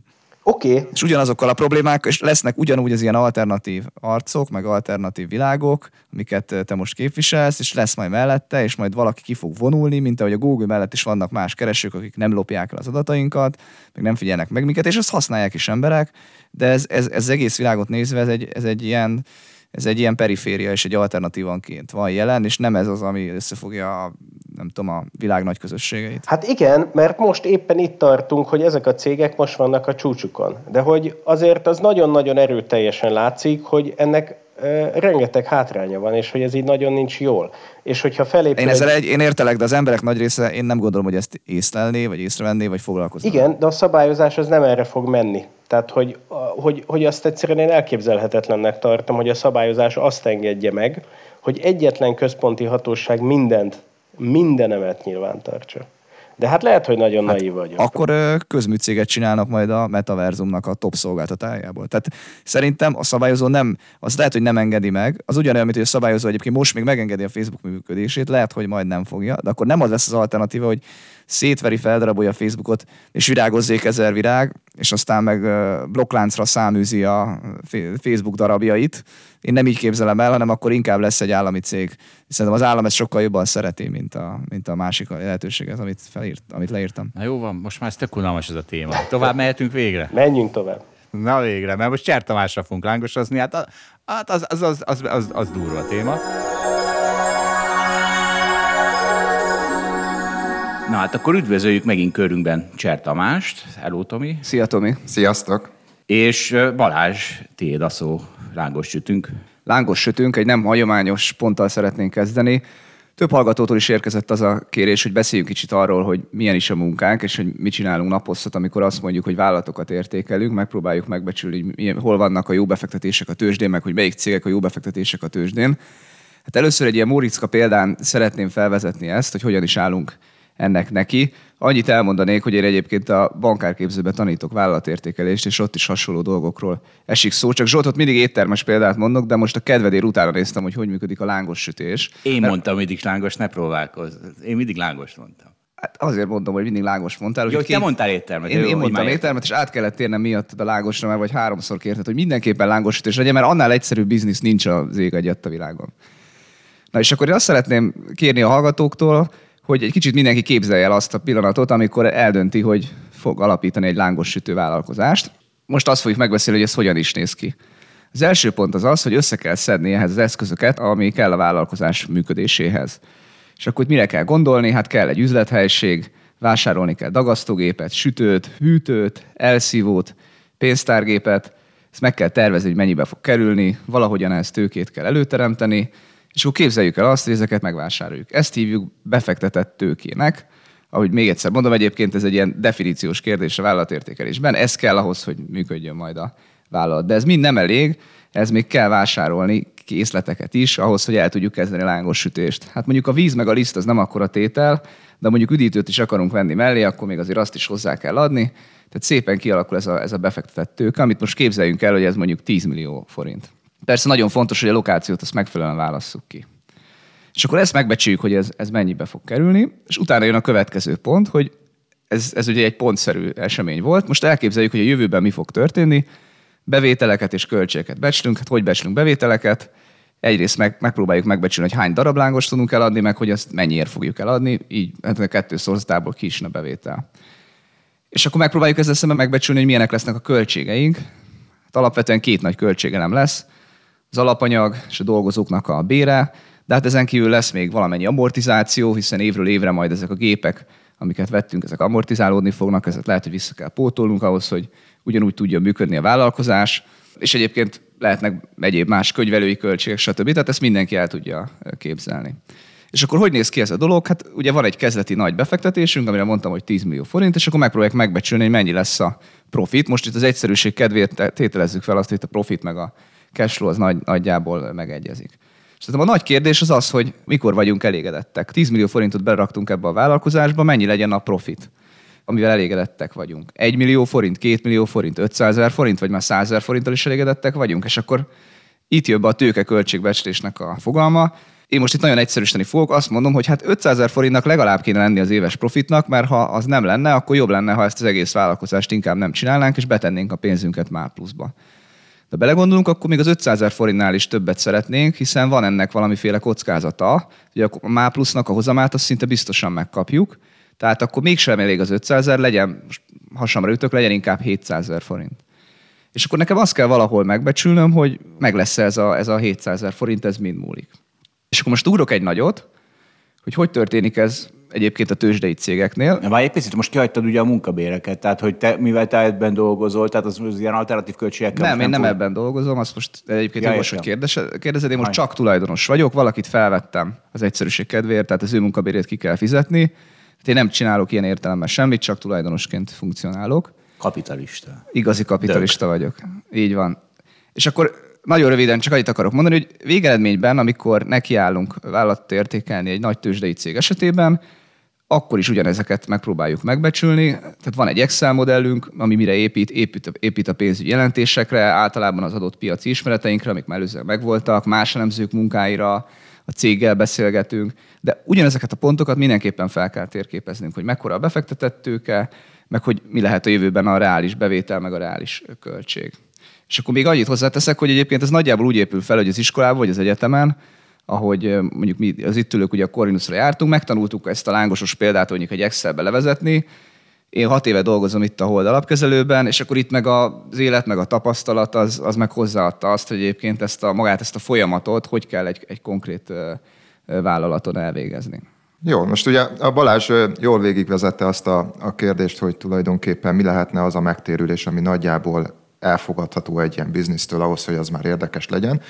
Oké. Okay. És ugyanazokkal a problémák, és lesznek ugyanúgy az ilyen alternatív arcok, meg alternatív világok, amiket te most képviselsz, és lesz majd mellette, és majd valaki ki fog vonulni, mint ahogy a Google mellett is vannak más keresők, akik nem lopják el az adatainkat, meg nem figyelnek meg minket, és azt használják is emberek, de ez, ez, ez egész világot nézve, ez egy, ez egy ilyen ez egy ilyen periféria és egy alternatívanként van jelen, és nem ez az, ami összefogja a, nem tudom, a világ nagy közösségeit. Hát igen, mert most éppen itt tartunk, hogy ezek a cégek most vannak a csúcsukon. De hogy azért az nagyon-nagyon erőteljesen látszik, hogy ennek rengeteg hátránya van, és hogy ez így nagyon nincs jól. És hogyha felépül... Én, ezzel egy, én értelek, de az emberek nagy része, én nem gondolom, hogy ezt észlelné, vagy észrevenné, vagy foglalkozni. Igen, de a szabályozás az nem erre fog menni. Tehát, hogy, hogy, hogy azt egyszerűen én elképzelhetetlennek tartom, hogy a szabályozás azt engedje meg, hogy egyetlen központi hatóság mindent, mindenemet nyilván tartsa. De hát lehet, hogy nagyon hát naív vagyok. Akkor közműcéget csinálnak majd a metaverzumnak a top szolgáltatájából. Tehát szerintem a szabályozó nem, az lehet, hogy nem engedi meg. Az ugyanolyan, mint hogy a szabályozó egyébként most még megengedi a Facebook működését, lehet, hogy majd nem fogja, de akkor nem az lesz az alternatíva, hogy szétveri, feldarabolja a Facebookot, és virágozzék ezer virág, és aztán meg blokkláncra száműzi a Facebook darabjait. Én nem így képzelem el, hanem akkor inkább lesz egy állami cég. Szerintem az állam ezt sokkal jobban szereti, mint a, mint a másik lehetőséget, amit, felírt, amit leírtam. Na jó van, most már ez tök unalmas ez a téma. Tovább mehetünk végre? Menjünk tovább. Na végre, mert most Cser Tamásra fogunk lángosozni, hát, hát az, az, az, az, az, az durva téma. Na hát akkor üdvözöljük megint körünkben Cser Tamást. Hello, Tomi. Szia, Tomi. Sziasztok. És Balázs, tiéd a szó, lángos sütünk. Lángos sütünk, egy nem hagyományos ponttal szeretnénk kezdeni. Több hallgatótól is érkezett az a kérés, hogy beszéljünk kicsit arról, hogy milyen is a munkánk, és hogy mit csinálunk naposztat, amikor azt mondjuk, hogy vállalatokat értékelünk, megpróbáljuk megbecsülni, hogy hol vannak a jó befektetések a tőzsdén, meg hogy melyik cégek a jó befektetések a tőzsdén. Hát először egy ilyen Móriczka példán szeretném felvezetni ezt, hogy hogyan is állunk ennek neki. Annyit elmondanék, hogy én egyébként a bankárképzőben tanítok vállalatértékelést, és ott is hasonló dolgokról esik szó. Csak Zsoltot mindig éttermes példát mondok, de most a kedvedér utána néztem, hogy hogy működik a lángos sütés. Én Mert... mondtam mindig lángos, ne próbálkozz. Én mindig lángos mondtam. Hát azért mondom, hogy mindig lángos mondtál. Jó, hogy te mondtál éttermet. Én, én mondtam éttermet, és át kellett térnem miatt a lángosra, mert vagy háromszor kérted, hogy mindenképpen lángos sütés legyen, mert annál egyszerűbb biznisz nincs az ég egyet a világon. Na és akkor én azt szeretném kérni a hallgatóktól, hogy egy kicsit mindenki képzelje el azt a pillanatot, amikor eldönti, hogy fog alapítani egy lángos sütő vállalkozást. Most azt fogjuk megbeszélni, hogy ez hogyan is néz ki. Az első pont az az, hogy össze kell szedni ehhez az eszközöket, ami kell a vállalkozás működéséhez. És akkor mire kell gondolni? Hát kell egy üzlethelység, vásárolni kell dagasztógépet, sütőt, hűtőt, elszívót, pénztárgépet, ezt meg kell tervezni, hogy mennyibe fog kerülni, valahogyan ezt tőkét kell előteremteni, és akkor képzeljük el azt, hogy ezeket megvásároljuk. Ezt hívjuk befektetett tőkének, ahogy még egyszer mondom, egyébként ez egy ilyen definíciós kérdés a vállalatértékelésben. Ez kell ahhoz, hogy működjön majd a vállalat. De ez mind nem elég, ez még kell vásárolni készleteket is, ahhoz, hogy el tudjuk kezdeni lángos sütést. Hát mondjuk a víz meg a liszt az nem akkora tétel, de mondjuk üdítőt is akarunk venni mellé, akkor még azért azt is hozzá kell adni. Tehát szépen kialakul ez a, ez a befektetett tőke, amit most képzeljünk el, hogy ez mondjuk 10 millió forint. Persze nagyon fontos, hogy a lokációt azt megfelelően válasszuk ki. És akkor ezt megbecsüljük, hogy ez, ez mennyibe fog kerülni, és utána jön a következő pont, hogy ez, ez ugye egy pontszerű esemény volt. Most elképzeljük, hogy a jövőben mi fog történni. Bevételeket és költségeket becslünk. Hát hogy becslünk bevételeket? Egyrészt meg, megpróbáljuk megbecsülni, hogy hány darab lángos tudunk eladni, meg hogy ezt mennyiért fogjuk eladni, így hát a kettő szorzatából ki is a bevétel. És akkor megpróbáljuk ezzel szemben megbecsülni, hogy milyenek lesznek a költségeink. Hát alapvetően két nagy költsége nem lesz. Az alapanyag és a dolgozóknak a bére, de hát ezen kívül lesz még valamennyi amortizáció, hiszen évről évre majd ezek a gépek, amiket vettünk, ezek amortizálódni fognak, ezeket lehet, hogy vissza kell pótolnunk ahhoz, hogy ugyanúgy tudjon működni a vállalkozás, és egyébként lehetnek egyéb más könyvelői költségek, stb. Tehát ezt mindenki el tudja képzelni. És akkor hogy néz ki ez a dolog? Hát ugye van egy kezdeti nagy befektetésünk, amire mondtam, hogy 10 millió forint, és akkor megpróbáljuk megbecsülni, hogy mennyi lesz a profit. Most itt az egyszerűség kedvéért tételezzük fel azt, hogy a profit meg a cashflow az nagy, nagyjából megegyezik. És szerintem a nagy kérdés az az, hogy mikor vagyunk elégedettek. 10 millió forintot beraktunk ebbe a vállalkozásba, mennyi legyen a profit, amivel elégedettek vagyunk. 1 millió forint, 2 millió forint, 500 ezer forint, vagy már 100 ezer forinttal is elégedettek vagyunk, és akkor itt jön be a tőke költségbecslésnek a fogalma. Én most itt nagyon egyszerűsíteni fogok, azt mondom, hogy hát 500 ezer forintnak legalább kéne lenni az éves profitnak, mert ha az nem lenne, akkor jobb lenne, ha ezt az egész vállalkozást inkább nem csinálnánk, és betennénk a pénzünket már pluszba. De belegondolunk, akkor még az 500 ezer forintnál is többet szeretnénk, hiszen van ennek valamiféle kockázata. Ugye a MÁ plusznak a hozamát azt szinte biztosan megkapjuk, tehát akkor mégsem elég az 500 ezer, legyen, most hasamra ütök, legyen inkább 700 ezer forint. És akkor nekem azt kell valahol megbecsülnöm, hogy meg lesz ez a, ez a 700 ezer forint, ez mind múlik. És akkor most ugrok egy nagyot, hogy hogy történik ez egyébként a tőzsdei cégeknél. Várj egy picit, most kihagytad ugye a munkabéreket, tehát hogy te, mivel te ebben dolgozol, tehát az, az ilyen alternatív költségekkel Nem, én nem fog... ebben dolgozom, azt most egyébként ja, most, hogy kérdezed, én most csak tulajdonos vagyok, valakit felvettem az egyszerűség kedvéért, tehát az ő munkabérét ki kell fizetni. Hát én nem csinálok ilyen értelemben semmit, csak tulajdonosként funkcionálok. Kapitalista. Igazi kapitalista Dög. vagyok. Így van. És akkor nagyon röviden csak annyit akarok mondani, hogy végeredményben, amikor nekiállunk vállalatot értékelni egy nagy tőzsdei cég esetében, akkor is ugyanezeket megpróbáljuk megbecsülni. Tehát van egy Excel modellünk, ami mire épít, épít, épít a pénzügyi jelentésekre, általában az adott piaci ismereteinkre, amik már előzően megvoltak, más elemzők munkáira, a céggel beszélgetünk, de ugyanezeket a pontokat mindenképpen fel kell térképeznünk, hogy mekkora a befektetett tőke, meg hogy mi lehet a jövőben a reális bevétel, meg a reális költség. És akkor még annyit hozzáteszek, hogy egyébként ez nagyjából úgy épül fel, hogy az iskolában vagy az egyetemen, ahogy mondjuk mi az itt ülők ugye a Corvinusra jártunk, megtanultuk ezt a lángosos példát mondjuk egy Excelbe levezetni, én hat éve dolgozom itt a Hold alapkezelőben, és akkor itt meg az élet, meg a tapasztalat az, az meg hozzáadta azt, hogy egyébként ezt a, magát ezt a folyamatot, hogy kell egy, egy konkrét vállalaton elvégezni. Jó, most ugye a Balázs jól végigvezette azt a, a kérdést, hogy tulajdonképpen mi lehetne az a megtérülés, ami nagyjából elfogadható egy ilyen biznisztől ahhoz, hogy az már érdekes legyen.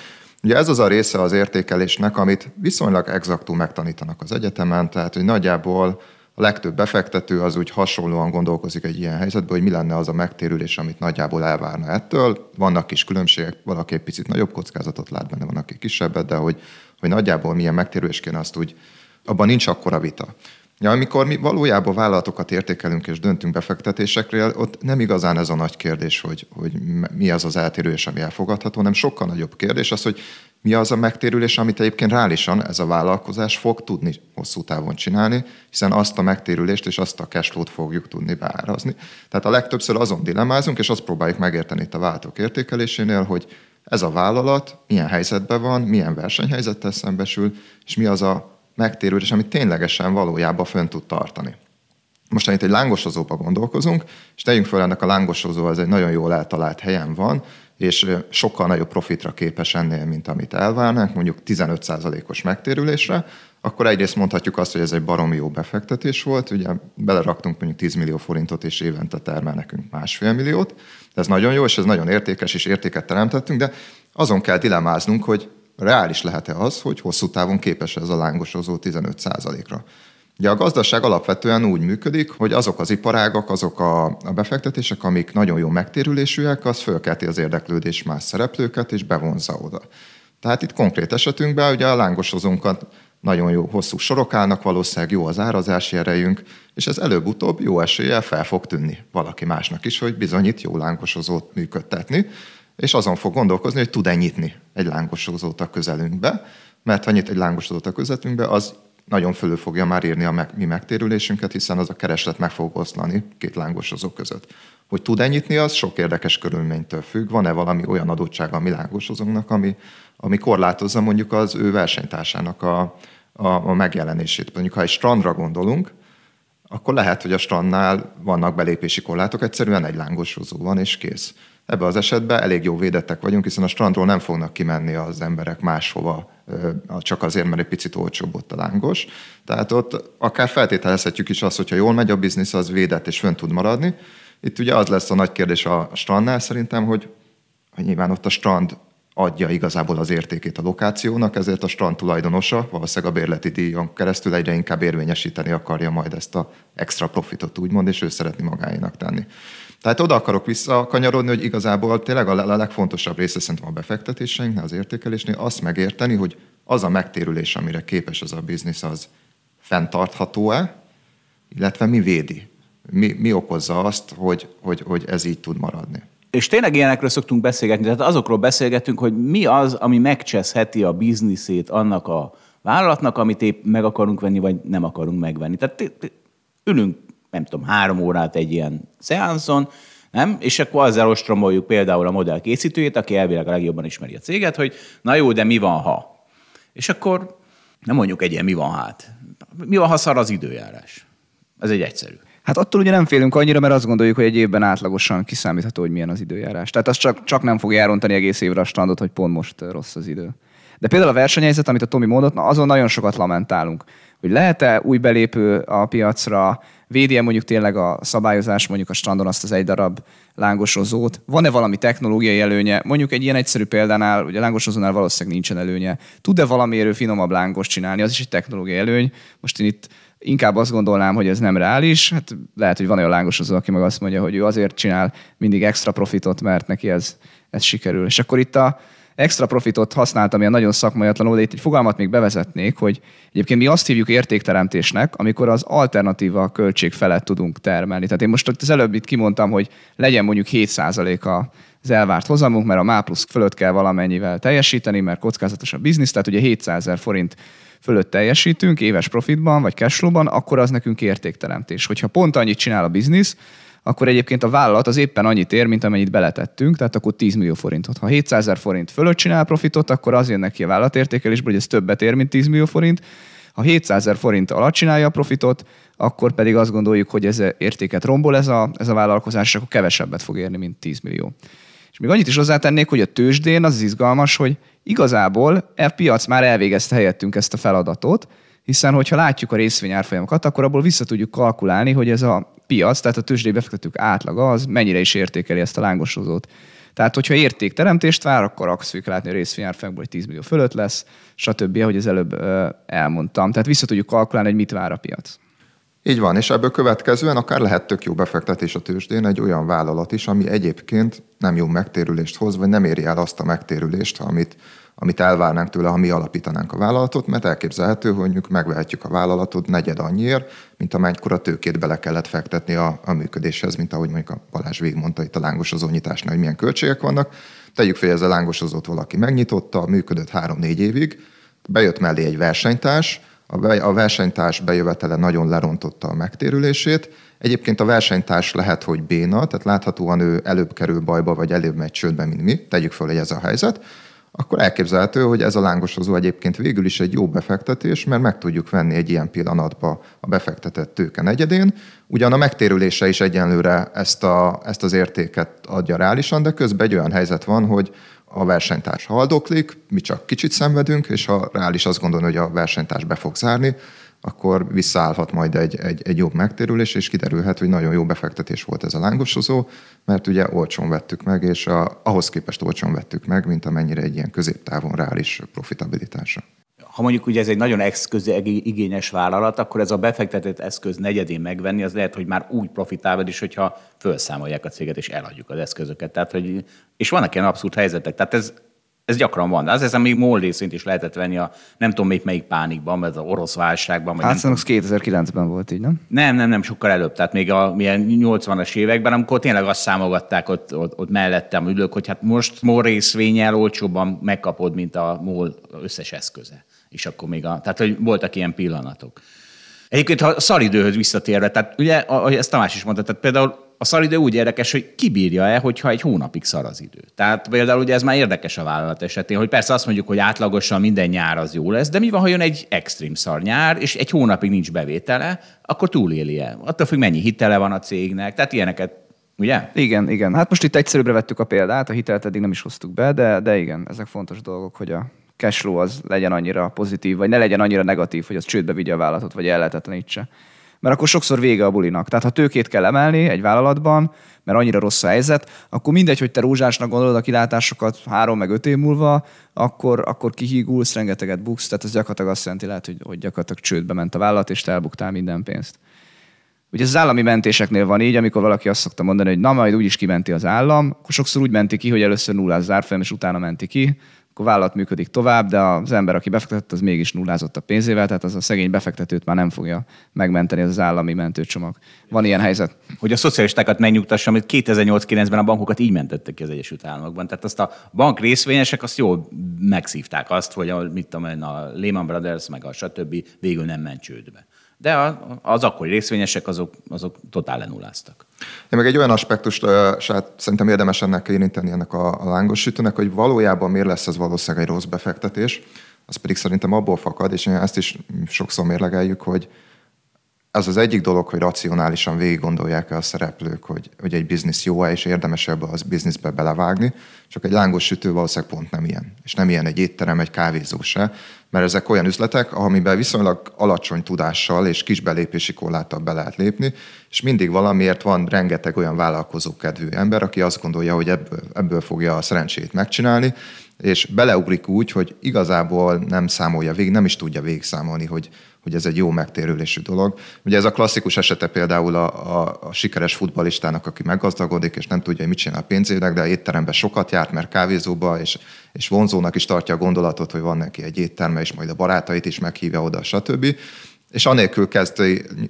Ugye ez az a része az értékelésnek, amit viszonylag exaktul megtanítanak az egyetemen, tehát hogy nagyjából a legtöbb befektető az úgy hasonlóan gondolkozik egy ilyen helyzetben, hogy mi lenne az a megtérülés, amit nagyjából elvárna ettől. Vannak kis különbségek, valaki egy picit nagyobb kockázatot lát benne, van, aki kisebbet, de hogy, hogy nagyjából milyen megtérülés kéne, azt úgy, abban nincs akkora vita. Ja, amikor mi valójában vállalatokat értékelünk és döntünk befektetésekről, ott nem igazán ez a nagy kérdés, hogy, hogy mi az az eltérülés, ami elfogadható, hanem sokkal nagyobb kérdés az, hogy mi az a megtérülés, amit egyébként reálisan ez a vállalkozás fog tudni hosszú távon csinálni, hiszen azt a megtérülést és azt a cashflow-t fogjuk tudni beárazni. Tehát a legtöbbször azon dilemázunk, és azt próbáljuk megérteni itt a váltók értékelésénél, hogy ez a vállalat milyen helyzetben van, milyen versenyhelyzettel szembesül, és mi az a megtérülés, amit ténylegesen valójában fönn tud tartani. Most itt egy lángosozóba gondolkozunk, és tegyünk fel ennek a lángosozó, ez egy nagyon jól eltalált helyen van, és sokkal nagyobb profitra képes ennél, mint amit elvárnánk, mondjuk 15%-os megtérülésre, akkor egyrészt mondhatjuk azt, hogy ez egy baromi jó befektetés volt, ugye beleraktunk mondjuk 10 millió forintot, és évente termel nekünk másfél milliót, ez nagyon jó, és ez nagyon értékes, és értéket teremtettünk, de azon kell dilemáznunk, hogy reális lehet-e az, hogy hosszú távon képes ez a lángosozó 15%-ra. Ugye a gazdaság alapvetően úgy működik, hogy azok az iparágak, azok a, a befektetések, amik nagyon jó megtérülésűek, az fölkelti az érdeklődés más szereplőket, és bevonza oda. Tehát itt konkrét esetünkben ugye a lángosozónkat nagyon jó hosszú sorok állnak, valószínűleg jó az árazási erejünk, és ez előbb-utóbb jó eséllyel fel fog tűnni valaki másnak is, hogy bizonyít jó lángosozót működtetni, és azon fog gondolkozni, hogy tud-e nyitni egy lángosozót a közelünkbe, mert ha nyit egy lángosozót a közelünkbe, az nagyon fölül fogja már írni a mi megtérülésünket, hiszen az a kereslet meg fog oszlani két lángosozó között. Hogy tud nyitni, az sok érdekes körülménytől függ. Van-e valami olyan adottsága a mi lángosozónknak, ami, ami korlátozza mondjuk az ő versenytársának a, a, a megjelenését. Mondjuk, ha egy strandra gondolunk, akkor lehet, hogy a strandnál vannak belépési korlátok, egyszerűen egy lángosozó van, és kész. Ebben az esetben elég jó védettek vagyunk, hiszen a strandról nem fognak kimenni az emberek máshova, csak azért, mert egy picit olcsóbb ott a lángos. Tehát ott akár feltételezhetjük is azt, hogyha jól megy a biznisz, az védett és fönn tud maradni. Itt ugye az lesz a nagy kérdés a strandnál szerintem, hogy, hogy nyilván ott a strand adja igazából az értékét a lokációnak, ezért a strand tulajdonosa valószínűleg a bérleti díjon keresztül egyre inkább érvényesíteni akarja majd ezt a extra profitot úgymond, és ő szeretni magáénak tenni. Tehát oda akarok visszakanyarodni, hogy igazából tényleg a legfontosabb része szerintem a befektetéseinknél, az értékelésnél azt megérteni, hogy az a megtérülés, amire képes az a biznisz, az fenntartható-e, illetve mi védi, mi, mi okozza azt, hogy, hogy, hogy ez így tud maradni. És tényleg ilyenekről szoktunk beszélgetni, tehát azokról beszélgetünk, hogy mi az, ami megcseszheti a bizniszét annak a vállalatnak, amit épp meg akarunk venni, vagy nem akarunk megvenni. Tehát ülünk nem tudom, három órát egy ilyen szeánszon, nem? És akkor azzal ostromoljuk például a modell készítőjét, aki elvileg a legjobban ismeri a céget, hogy na jó, de mi van, ha? És akkor nem mondjuk egy ilyen mi van hát. Mi van, ha szar az időjárás? Ez egy egyszerű. Hát attól ugye nem félünk annyira, mert azt gondoljuk, hogy egy évben átlagosan kiszámítható, hogy milyen az időjárás. Tehát az csak, csak nem fog elrontani egész évre a strandot, hogy pont most rossz az idő. De például a versenyhelyzet, amit a Tomi mondott, na azon nagyon sokat lamentálunk. Hogy lehet-e új belépő a piacra, védi mondjuk tényleg a szabályozás, mondjuk a strandon azt az egy darab lángosozót? Van-e valami technológiai előnye? Mondjuk egy ilyen egyszerű példánál, ugye a lángosozónál valószínűleg nincsen előnye. Tud-e valamiért finomabb lángos csinálni? Az is egy technológiai előny. Most én itt inkább azt gondolnám, hogy ez nem reális. Hát lehet, hogy van olyan lángosozó, aki meg azt mondja, hogy ő azért csinál mindig extra profitot, mert neki ez, ez sikerül. És akkor itt a, extra profitot használtam ilyen nagyon szakmaiatlanul, de itt egy fogalmat még bevezetnék, hogy egyébként mi azt hívjuk értékteremtésnek, amikor az alternatíva költség felett tudunk termelni. Tehát én most az előbb itt kimondtam, hogy legyen mondjuk 7% az elvárt hozamunk, mert a MÁ plusz fölött kell valamennyivel teljesíteni, mert kockázatos a biznisz, tehát ugye 700 ezer forint fölött teljesítünk éves profitban vagy cashflow-ban, akkor az nekünk értékteremtés. Hogyha pont annyit csinál a biznisz, akkor egyébként a vállalat az éppen annyit ér, mint amennyit beletettünk, tehát akkor 10 millió forintot. Ha 700 ezer forint fölött csinál profitot, akkor az jön neki a vállalatértékelésből, hogy ez többet ér, mint 10 millió forint. Ha 700 ezer forint alatt csinálja a profitot, akkor pedig azt gondoljuk, hogy ez értéket rombol ez a, ez a vállalkozás, és akkor kevesebbet fog érni, mint 10 millió. És még annyit is hozzátennék, hogy a tőzsdén az, az izgalmas, hogy igazából e piac már elvégezte helyettünk ezt a feladatot, hiszen hogyha látjuk a részvényárfolyamokat, akkor abból vissza tudjuk kalkulálni, hogy ez a piac, tehát a tőzsdei befektetők átlaga az mennyire is értékeli ezt a lángosozót. Tehát, hogyha értékteremtést vár, akkor fogjuk látni a részvényárfolyamból, hogy 10 millió fölött lesz, stb., ahogy az előbb elmondtam. Tehát vissza tudjuk kalkulálni, hogy mit vár a piac. Így van, és ebből következően akár lehet tök jó befektetés a tőzsdén egy olyan vállalat is, ami egyébként nem jó megtérülést hoz, vagy nem éri el azt a megtérülést, amit amit elvárnánk tőle, ha mi alapítanánk a vállalatot, mert elképzelhető, hogy mondjuk megvehetjük a vállalatot negyed annyiért, mint amennyikor tőkét bele kellett fektetni a, a működéshez, mint ahogy mondjuk a Balázs végigmondta itt a lángosozó nyitásnál, hogy milyen költségek vannak. Tegyük fel, ez a lángosozót valaki megnyitotta, működött három-négy évig, bejött mellé egy versenytárs, a versenytárs bejövetele nagyon lerontotta a megtérülését. Egyébként a versenytárs lehet, hogy béna, tehát láthatóan ő előbb kerül bajba, vagy előbb megy csődbe, mint mi. Tegyük fel, hogy ez a helyzet akkor elképzelhető, hogy ez a lángosozó egyébként végül is egy jó befektetés, mert meg tudjuk venni egy ilyen pillanatba a befektetett tőke negyedén. Ugyan a megtérülése is egyenlőre ezt, a, ezt az értéket adja reálisan, de közben egy olyan helyzet van, hogy a versenytárs haldoklik, mi csak kicsit szenvedünk, és ha reális azt gondolni, hogy a versenytárs be fog zárni, akkor visszaállhat majd egy, egy, egy jobb megtérülés, és kiderülhet, hogy nagyon jó befektetés volt ez a lángosozó, mert ugye olcsón vettük meg, és a, ahhoz képest olcsón vettük meg, mint amennyire egy ilyen középtávon reális profitabilitása. ha mondjuk ugye ez egy nagyon igényes vállalat, akkor ez a befektetett eszköz negyedén megvenni, az lehet, hogy már úgy profitál is, hogyha felszámolják a céget és eladjuk az eszközöket. Tehát, hogy, és vannak ilyen abszurd helyzetek. Tehát ez, ez gyakran van. De az ezen még MOL részint is lehetett venni a nem tudom még melyik pánikban, mert az orosz válságban. Vagy hát nem 2009-ben volt így, nem? Nem, nem, nem, sokkal előbb. Tehát még a milyen 80-as években, amikor tényleg azt számogatták ott, ott, ott mellettem ülők, hogy hát most MOL részvényel olcsóbban megkapod, mint a MOL összes eszköze. És akkor még a, tehát hogy voltak ilyen pillanatok. Egyébként, ha szaridőhöz visszatérve, tehát ugye, ahogy ezt Tamás is mondta, tehát például a szaridő úgy érdekes, hogy kibírja-e, hogyha egy hónapig szar az idő. Tehát például ugye ez már érdekes a vállalat esetén, hogy persze azt mondjuk, hogy átlagosan minden nyár az jó lesz, de mi van, ha jön egy extrém szar nyár, és egy hónapig nincs bevétele, akkor túléli-e? Attól függ, mennyi hitele van a cégnek, tehát ilyeneket Ugye? Igen, igen. Hát most itt egyszerűbbre vettük a példát, a hitelt eddig nem is hoztuk be, de, de igen, ezek fontos dolgok, hogy a cashflow az legyen annyira pozitív, vagy ne legyen annyira negatív, hogy az csődbe vigye a vállalatot, vagy ellehetetlenítse mert akkor sokszor vége a bulinak. Tehát ha tőkét kell emelni egy vállalatban, mert annyira rossz a helyzet, akkor mindegy, hogy te rózsásnak gondolod a kilátásokat három meg öt év múlva, akkor, akkor kihígulsz, rengeteget buksz, tehát ez gyakorlatilag azt jelenti lehet, hogy, hogy gyakorlatilag csődbe ment a vállalat, és te elbuktál minden pénzt. Ugye az állami mentéseknél van így, amikor valaki azt szokta mondani, hogy na majd úgyis kimenti az állam, akkor sokszor úgy menti ki, hogy először nullás zárfolyam, és utána menti ki akkor vállalat működik tovább, de az ember, aki befektetett, az mégis nullázott a pénzével, tehát az a szegény befektetőt már nem fogja megmenteni az, állami mentőcsomag. Van ilyen helyzet. Hogy a szocialistákat megnyugtassam, hogy 2008-9-ben a bankokat így mentettek ki az Egyesült Államokban. Tehát azt a bank részvényesek azt jól megszívták azt, hogy a, mit tudom a Lehman Brothers meg a stb. végül nem ment csődbe de az akkori részvényesek azok, azok totál lenulláztak. Én meg egy olyan aspektust sát, szerintem érdemes ennek érinteni ennek a, a lángos sütőnek, hogy valójában miért lesz ez valószínűleg egy rossz befektetés, az pedig szerintem abból fakad, és ezt is sokszor mérlegeljük, hogy az az egyik dolog, hogy racionálisan végig gondolják el a szereplők, hogy, hogy egy biznisz jó-e, és érdemes ebbe az bizniszbe belevágni, csak egy lángos sütő valószínűleg pont nem ilyen. És nem ilyen egy étterem, egy kávézó se, mert ezek olyan üzletek, amiben viszonylag alacsony tudással és kis belépési korláttal be lehet lépni, és mindig valamiért van rengeteg olyan vállalkozó kedvű ember, aki azt gondolja, hogy ebből, ebből fogja a szerencsét megcsinálni, és beleugrik úgy, hogy igazából nem számolja végig, nem is tudja végigszámolni, hogy, hogy ez egy jó megtérülésű dolog. Ugye ez a klasszikus esete például a, a, a sikeres futbalistának, aki meggazdagodik, és nem tudja, hogy mit csinál pénzének, de étteremben sokat járt, mert kávézóba, és, és vonzónak is tartja a gondolatot, hogy van neki egy étterme, és majd a barátait is meghívja oda, stb. És anélkül kezd,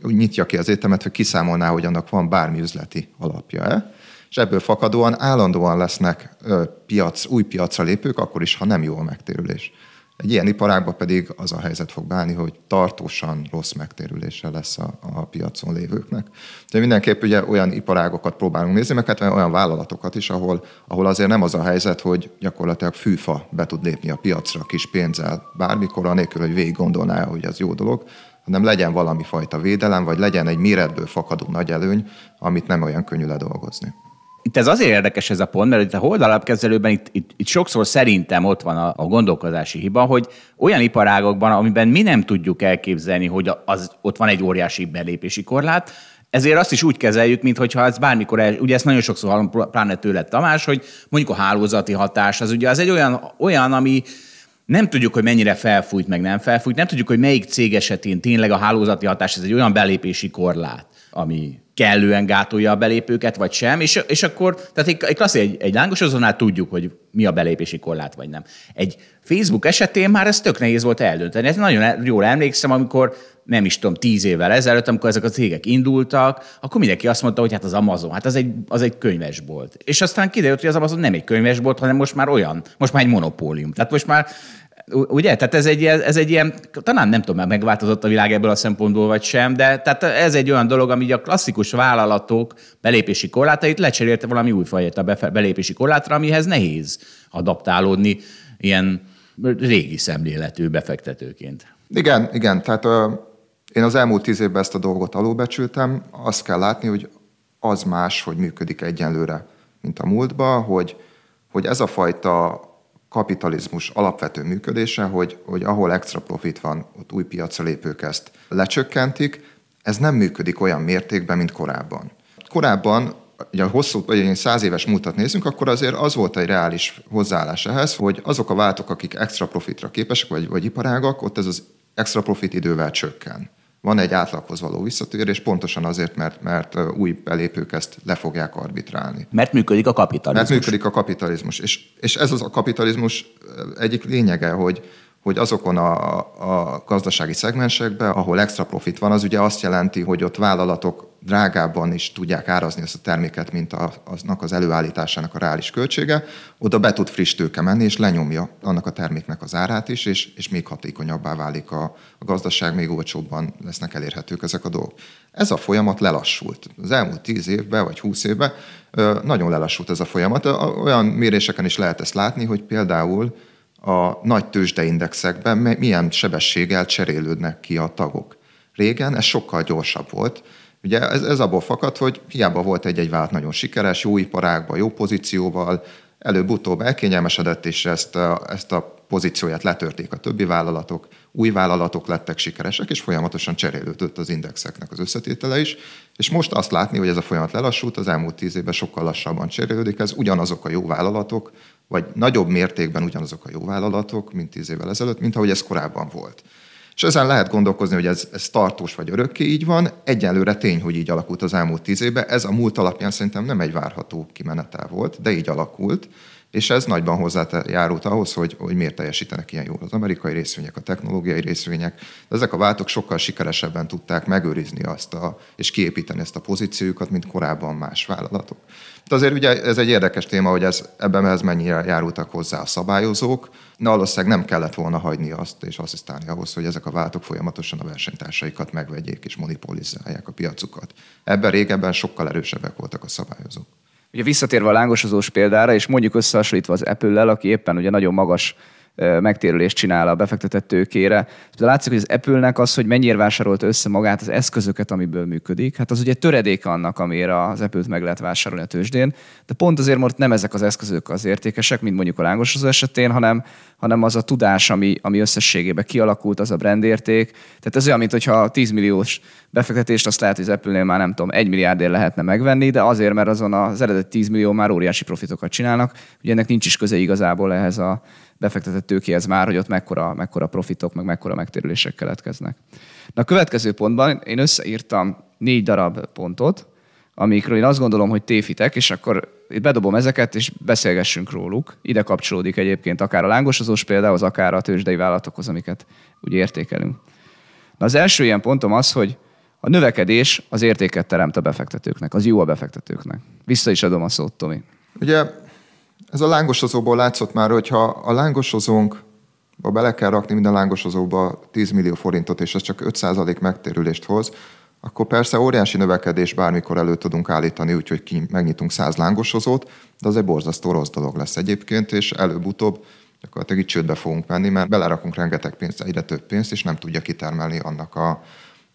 nyitja ki az éttermet, hogy kiszámolná, hogy annak van bármi üzleti alapja-e és ebből fakadóan állandóan lesznek piac, új piacra lépők, akkor is, ha nem jó a megtérülés. Egy ilyen iparágban pedig az a helyzet fog bánni, hogy tartósan rossz megtérülése lesz a, a piacon lévőknek. De mindenképp ugye olyan iparágokat próbálunk nézni, meg hát olyan vállalatokat is, ahol, ahol azért nem az a helyzet, hogy gyakorlatilag fűfa be tud lépni a piacra kis pénzzel bármikor, anélkül, hogy végig gondolná, hogy ez jó dolog, hanem legyen valami fajta védelem, vagy legyen egy méretből fakadó nagy előny, amit nem olyan könnyű ledolgozni itt ez azért érdekes ez a pont, mert itt a holdalapkezelőben itt, itt, itt sokszor szerintem ott van a, a gondolkodási hiba, hogy olyan iparágokban, amiben mi nem tudjuk elképzelni, hogy az, ott van egy óriási belépési korlát, ezért azt is úgy kezeljük, mintha ez bármikor, el, ugye ezt nagyon sokszor hallom, pláne tőle Tamás, hogy mondjuk a hálózati hatás, az ugye az egy olyan, olyan ami, nem tudjuk, hogy mennyire felfújt, meg nem felfújt, nem tudjuk, hogy melyik cég esetén tényleg a hálózati hatás ez egy olyan belépési korlát, ami kellően gátolja a belépőket, vagy sem, és, és akkor, tehát egy, egy klassz, egy, egy lángosozónál tudjuk, hogy mi a belépési korlát, vagy nem. Egy Facebook esetén már ez tök nehéz volt eldönteni. Ez nagyon jól emlékszem, amikor nem is tudom, tíz évvel ezelőtt, amikor ezek a cégek indultak, akkor mindenki azt mondta, hogy hát az Amazon, hát az egy, az egy könyvesbolt. És aztán kiderült, hogy az Amazon nem egy könyvesbolt, hanem most már olyan, most már egy monopólium. Tehát most már Ugye? Tehát ez egy, ez egy ilyen, talán nem tudom, megváltozott a világ ebből a szempontból vagy sem, de tehát ez egy olyan dolog, ami a klasszikus vállalatok belépési korlátait lecserélte valami újfajta belépési korlátra, amihez nehéz adaptálódni ilyen régi szemléletű befektetőként. Igen, igen. Tehát uh, én az elmúlt tíz évben ezt a dolgot alulbecsültem. Azt kell látni, hogy az más, hogy működik egyenlőre, mint a múltban, hogy, hogy ez a fajta kapitalizmus alapvető működése, hogy, hogy ahol extra profit van, ott új piacra lépők ezt lecsökkentik, ez nem működik olyan mértékben, mint korábban. Korábban ugye a hosszú, vagy száz éves múltat nézzünk, akkor azért az volt egy reális hozzáállás ehhez, hogy azok a váltok, akik extra profitra képesek, vagy, vagy iparágak, ott ez az extra profit idővel csökken. Van egy átlaghoz való visszatérés, pontosan azért, mert, mert új belépők ezt le fogják arbitrálni. Mert működik a kapitalizmus. Mert működik a kapitalizmus. És, és ez az a kapitalizmus egyik lényege, hogy, hogy azokon a, a gazdasági szegmensekben, ahol extra profit van, az ugye azt jelenti, hogy ott vállalatok drágábban is tudják árazni ezt a terméket, mint a, aznak az előállításának a reális költsége, oda be tud friss tőke menni, és lenyomja annak a terméknek az árát is, és, és még hatékonyabbá válik a, a gazdaság, még olcsóbban lesznek elérhetők ezek a dolgok. Ez a folyamat lelassult. Az elmúlt 10 évben vagy 20 évben nagyon lelassult ez a folyamat. Olyan méréseken is lehet ezt látni, hogy például a nagy tőzsdeindexekben milyen sebességgel cserélődnek ki a tagok. Régen ez sokkal gyorsabb volt. Ugye ez, ez abból fakad, hogy hiába volt egy-egy vállalat nagyon sikeres, jó iparágban, jó pozícióval, előbb-utóbb elkényelmesedett, és ezt a, ezt a pozícióját letörték a többi vállalatok, új vállalatok lettek sikeresek, és folyamatosan cserélődött az indexeknek az összetétele is. És most azt látni, hogy ez a folyamat lelassult, az elmúlt tíz évben sokkal lassabban cserélődik, ez ugyanazok a jó vállalatok, vagy nagyobb mértékben ugyanazok a jó vállalatok, mint tíz évvel ezelőtt, mint ahogy ez korábban volt. És ezen lehet gondolkozni, hogy ez, ez tartós vagy örökké így van. Egyelőre tény, hogy így alakult az elmúlt tíz évben. Ez a múlt alapján szerintem nem egy várható kimenetel volt, de így alakult. És ez nagyban hozzájárult ahhoz, hogy, hogy miért teljesítenek ilyen jól az amerikai részvények, a technológiai részvények. Ezek a váltok sokkal sikeresebben tudták megőrizni azt a, és kiépíteni ezt a pozíciójukat, mint korábban más vállalatok. De azért ugye ez egy érdekes téma, hogy ez, ebben ez mennyire járultak hozzá a szabályozók. Na, valószínűleg nem kellett volna hagyni azt és asszisztálni ahhoz, hogy ezek a váltok folyamatosan a versenytársaikat megvegyék és monopolizálják a piacukat. Ebben régebben sokkal erősebbek voltak a szabályozók. Ugye visszatérve a lángosozós példára, és mondjuk összehasonlítva az Apple-lel, aki éppen ugye nagyon magas megtérülést csinál a befektetett tőkére. De látszik, hogy az Apple-nek az, hogy mennyire vásárolt össze magát az eszközöket, amiből működik, hát az ugye töredék annak, amire az Apple-t meg lehet vásárolni a tőzsdén, de pont azért most nem ezek az eszközök az értékesek, mint mondjuk a lángosozó esetén, hanem, hanem az a tudás, ami, ami összességében kialakult, az a brandérték. Tehát ez olyan, mintha 10 milliós befektetést azt lehet, hogy az Apple-nél már nem tudom, egy milliárdért lehetne megvenni, de azért, mert azon az eredet 10 millió már óriási profitokat csinálnak. Ugye ennek nincs is köze igazából ehhez a befektetett tőkéhez már, hogy ott mekkora, mekkora profitok, meg mekkora megtérülések keletkeznek. Na a következő pontban én összeírtam négy darab pontot, amikről én azt gondolom, hogy téfitek, és akkor itt bedobom ezeket, és beszélgessünk róluk. Ide kapcsolódik egyébként akár a lángosozós példához, akár a tőzsdei vállalatokhoz, amiket ugye értékelünk. Na az első ilyen pontom az, hogy a növekedés az értéket teremt a befektetőknek, az jó a befektetőknek. Vissza is adom a szót, Tomi. Ugye ez a lángosozóból látszott már, hogy ha a lángosozónk bele kell rakni minden lángosozóba 10 millió forintot, és ez csak 5% megtérülést hoz, akkor persze óriási növekedés bármikor elő tudunk állítani, úgyhogy ki megnyitunk 100 lángosozót, de az egy borzasztó rossz dolog lesz egyébként, és előbb-utóbb gyakorlatilag itt csődbe fogunk menni, mert belerakunk rengeteg pénzt, egyre több pénzt, és nem tudja kitermelni annak a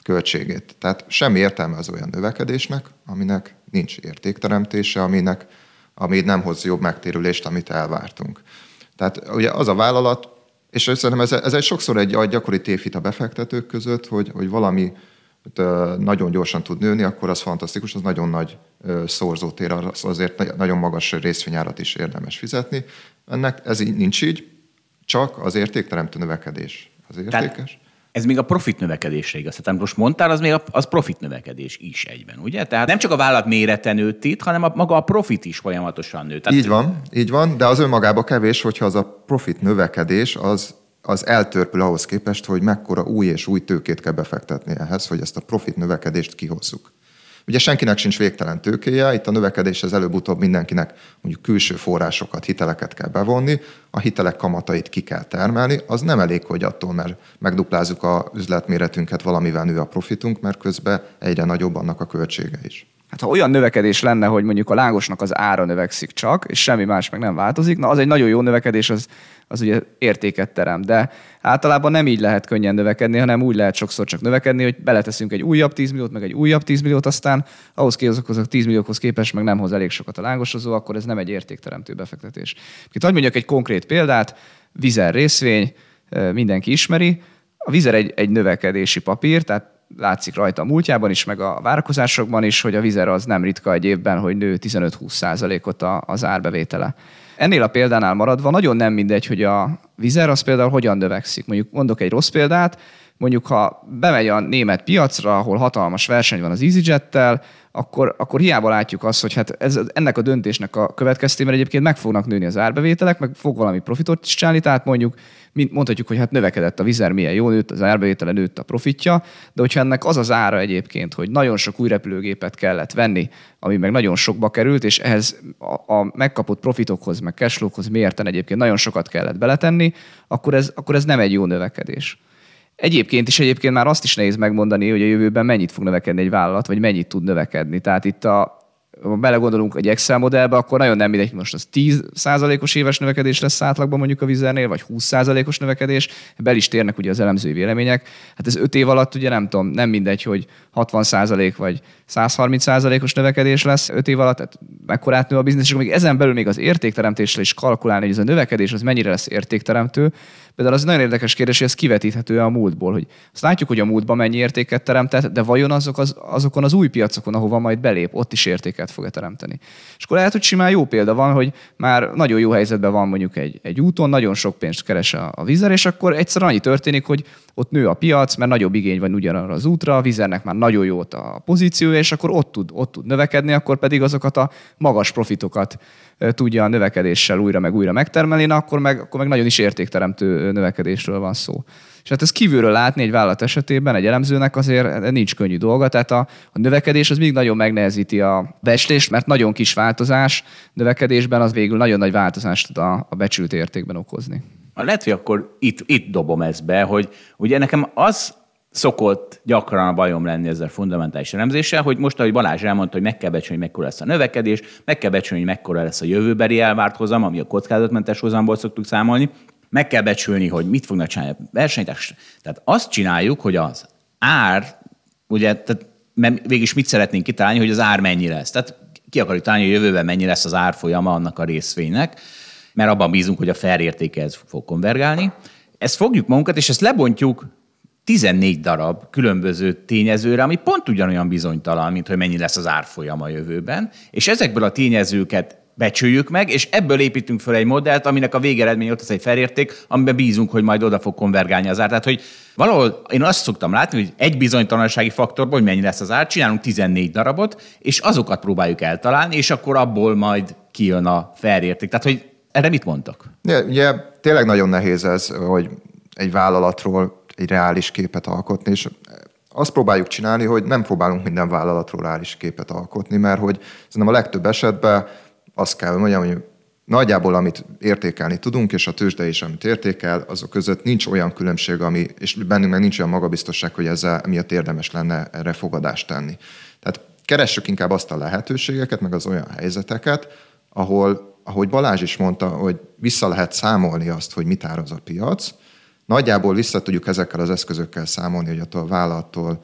költségét. Tehát semmi értelme az olyan növekedésnek, aminek nincs értékteremtése, aminek ami nem hoz jobb megtérülést, amit elvártunk. Tehát ugye az a vállalat, és szerintem ez, ez egy sokszor egy gyakori tévhit a befektetők között, hogy, hogy valami nagyon gyorsan tud nőni, akkor az fantasztikus, az nagyon nagy szorzótér, az azért nagyon magas részvényárat is érdemes fizetni. Ennek ez így nincs így, csak az értékteremtő növekedés az értékes. Tehát ez még a profit növekedésre igaz. Tehát most mondtál, az még a, az profit növekedés is egyben, ugye? Tehát nem csak a vállalat mérete nőtt itt, hanem a, maga a profit is folyamatosan nőtt. Így van, így van, de az önmagába kevés, hogyha az a profit növekedés az az eltörpül ahhoz képest, hogy mekkora új és új tőkét kell befektetni ehhez, hogy ezt a profit növekedést kihozzuk. Ugye senkinek sincs végtelen tőkéje, itt a növekedés az előbb-utóbb mindenkinek mondjuk külső forrásokat, hiteleket kell bevonni, a hitelek kamatait ki kell termelni, az nem elég, hogy attól, mert megduplázzuk a üzletméretünket, valamivel nő a profitunk, mert közben egyre nagyobb annak a költsége is. Hát ha olyan növekedés lenne, hogy mondjuk a lángosnak az ára növekszik csak, és semmi más meg nem változik, na az egy nagyon jó növekedés, az, az ugye értéket terem. De általában nem így lehet könnyen növekedni, hanem úgy lehet sokszor csak növekedni, hogy beleteszünk egy újabb 10 milliót, meg egy újabb 10 milliót, aztán ahhoz képest, a 10 milliókhoz képest meg nem hoz elég sokat a lángosozó, akkor ez nem egy értékteremtő befektetés. Itt hogy mondjak egy konkrét példát, Vizer részvény, mindenki ismeri. A Vizer egy, egy növekedési papír, tehát látszik rajta a múltjában is, meg a várakozásokban is, hogy a vizer az nem ritka egy évben, hogy nő 15-20 százalékot az árbevétele. Ennél a példánál maradva nagyon nem mindegy, hogy a vizer az például hogyan növekszik. Mondjuk mondok egy rossz példát, mondjuk ha bemegy a német piacra, ahol hatalmas verseny van az EasyJet-tel, akkor, akkor hiába látjuk azt, hogy hát ez, ennek a döntésnek a következtében egyébként meg fognak nőni az árbevételek, meg fog valami profitot is csinálni, tehát mondjuk mondhatjuk, hogy hát növekedett a vizer, milyen jó nőtt, az árbevétele nőtt a profitja, de hogyha ennek az az ára egyébként, hogy nagyon sok új repülőgépet kellett venni, ami meg nagyon sokba került, és ehhez a, a megkapott profitokhoz, meg cashflowhoz mérten egyébként nagyon sokat kellett beletenni, akkor ez, akkor ez nem egy jó növekedés. Egyébként is egyébként már azt is nehéz megmondani, hogy a jövőben mennyit fog növekedni egy vállalat, vagy mennyit tud növekedni. Tehát itt a, ha belegondolunk egy Excel modellbe, akkor nagyon nem mindegy, most az 10%-os éves növekedés lesz átlagban mondjuk a vizernél, vagy 20%-os növekedés, bel is térnek ugye az elemzői vélemények. Hát ez 5 év alatt ugye nem tudom, nem mindegy, hogy 60% vagy 130%-os növekedés lesz 5 év alatt, tehát mekkorát nő a biznisz, és még ezen belül még az értékteremtésre is kalkulálni, hogy ez a növekedés az mennyire lesz értékteremtő, Például az nagyon érdekes kérdés, hogy ez kivetíthető a múltból, hogy azt látjuk, hogy a múltban mennyi értéket teremtett, de vajon azok az, azokon az új piacokon, ahova majd belép, ott is értéket fog teremteni. És akkor lehet, hogy simán jó példa van, hogy már nagyon jó helyzetben van mondjuk egy, egy úton, nagyon sok pénzt keres a, a vizer, és akkor egyszer annyi történik, hogy ott nő a piac, mert nagyobb igény van ugyanarra az útra, a vizernek már nagyon jó a pozíciója, és akkor ott tud, ott tud növekedni, akkor pedig azokat a magas profitokat tudja a növekedéssel újra meg újra megtermelni, na akkor meg, akkor meg nagyon is értékteremtő növekedésről van szó. És hát ez kívülről látni egy vállalat esetében, egy elemzőnek azért nincs könnyű dolga, tehát a, a növekedés az még nagyon megnehezíti a becslést, mert nagyon kis változás növekedésben az végül nagyon nagy változást tud a, a becsült értékben okozni. Lehet, hogy akkor itt, itt dobom ezt be, hogy ugye nekem az szokott gyakran a bajom lenni ezzel fundamentális elemzéssel, hogy most, ahogy Balázs elmondta, hogy meg kell becsülni, hogy mekkora lesz a növekedés, meg kell becsülni, hogy mekkora lesz a jövőbeli elvárt hozam, ami a kockázatmentes hozamból szoktuk számolni, meg kell becsülni, hogy mit fognak csinálni a versenytárs. Tehát azt csináljuk, hogy az ár, ugye, tehát mert végig mit szeretnénk kitalálni, hogy az ár mennyi lesz. Tehát ki akarjuk találni, hogy jövőben mennyi lesz az árfolyama annak a részvénynek, mert abban bízunk, hogy a fair ez fog konvergálni. Ezt fogjuk magunkat, és ezt lebontjuk 14 darab különböző tényezőre, ami pont ugyanolyan bizonytalan, mint hogy mennyi lesz az árfolyam a jövőben, és ezekből a tényezőket becsüljük meg, és ebből építünk fel egy modellt, aminek a végeredmény ott az egy felérték, amiben bízunk, hogy majd oda fog konvergálni az ár. Tehát, hogy valahol én azt szoktam látni, hogy egy bizonytalansági faktorból, hogy mennyi lesz az ár, csinálunk 14 darabot, és azokat próbáljuk eltalálni, és akkor abból majd kijön a felérték. Tehát, hogy erre mit mondtak? Ja, ugye tényleg nagyon nehéz ez, hogy egy vállalatról egy reális képet alkotni, és azt próbáljuk csinálni, hogy nem próbálunk minden vállalatról reális képet alkotni, mert hogy szerintem a legtöbb esetben azt kell mondjam, hogy nagyjából amit értékelni tudunk, és a tőzsde is, amit értékel, azok között nincs olyan különbség, ami, és bennünk meg nincs olyan magabiztosság, hogy ezzel miatt érdemes lenne erre fogadást tenni. Tehát keressük inkább azt a lehetőségeket, meg az olyan helyzeteket, ahol, ahogy Balázs is mondta, hogy vissza lehet számolni azt, hogy mit áraz a piac, Nagyjából vissza tudjuk ezekkel az eszközökkel számolni, hogy attól a vállalattól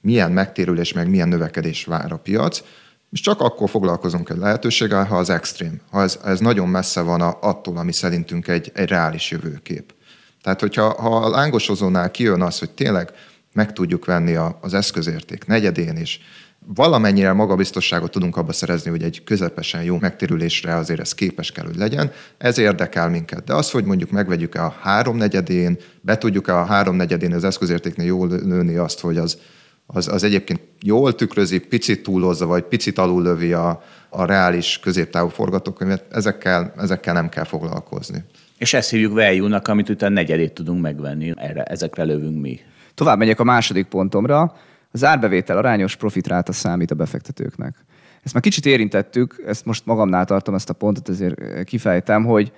milyen megtérülés, meg milyen növekedés vár a piac, és csak akkor foglalkozunk egy lehetőséggel, ha az extrém, ha ez, ez nagyon messze van attól, ami szerintünk egy, egy reális jövőkép. Tehát, hogyha ha a lángosozónál kijön az, hogy tényleg meg tudjuk venni a, az eszközérték negyedén, és valamennyire magabiztosságot tudunk abba szerezni, hogy egy közepesen jó megtérülésre azért ez képes kell, hogy legyen. Ez érdekel minket. De az, hogy mondjuk megvegyük-e a háromnegyedén, be tudjuk-e a háromnegyedén az eszközértéknél jól lőni azt, hogy az, az, az egyébként jól tükrözi, picit túlozza, vagy picit lövi a, a reális középtávú forgatókönyvet, ezekkel, ezekkel nem kell foglalkozni. És ezt hívjuk value-nak, amit utána negyedét tudunk megvenni. Erre, ezekre lövünk mi. Tovább megyek a második pontomra az árbevétel arányos profitráta számít a befektetőknek. Ezt már kicsit érintettük, ezt most magamnál tartom ezt a pontot, ezért kifejtem, hogy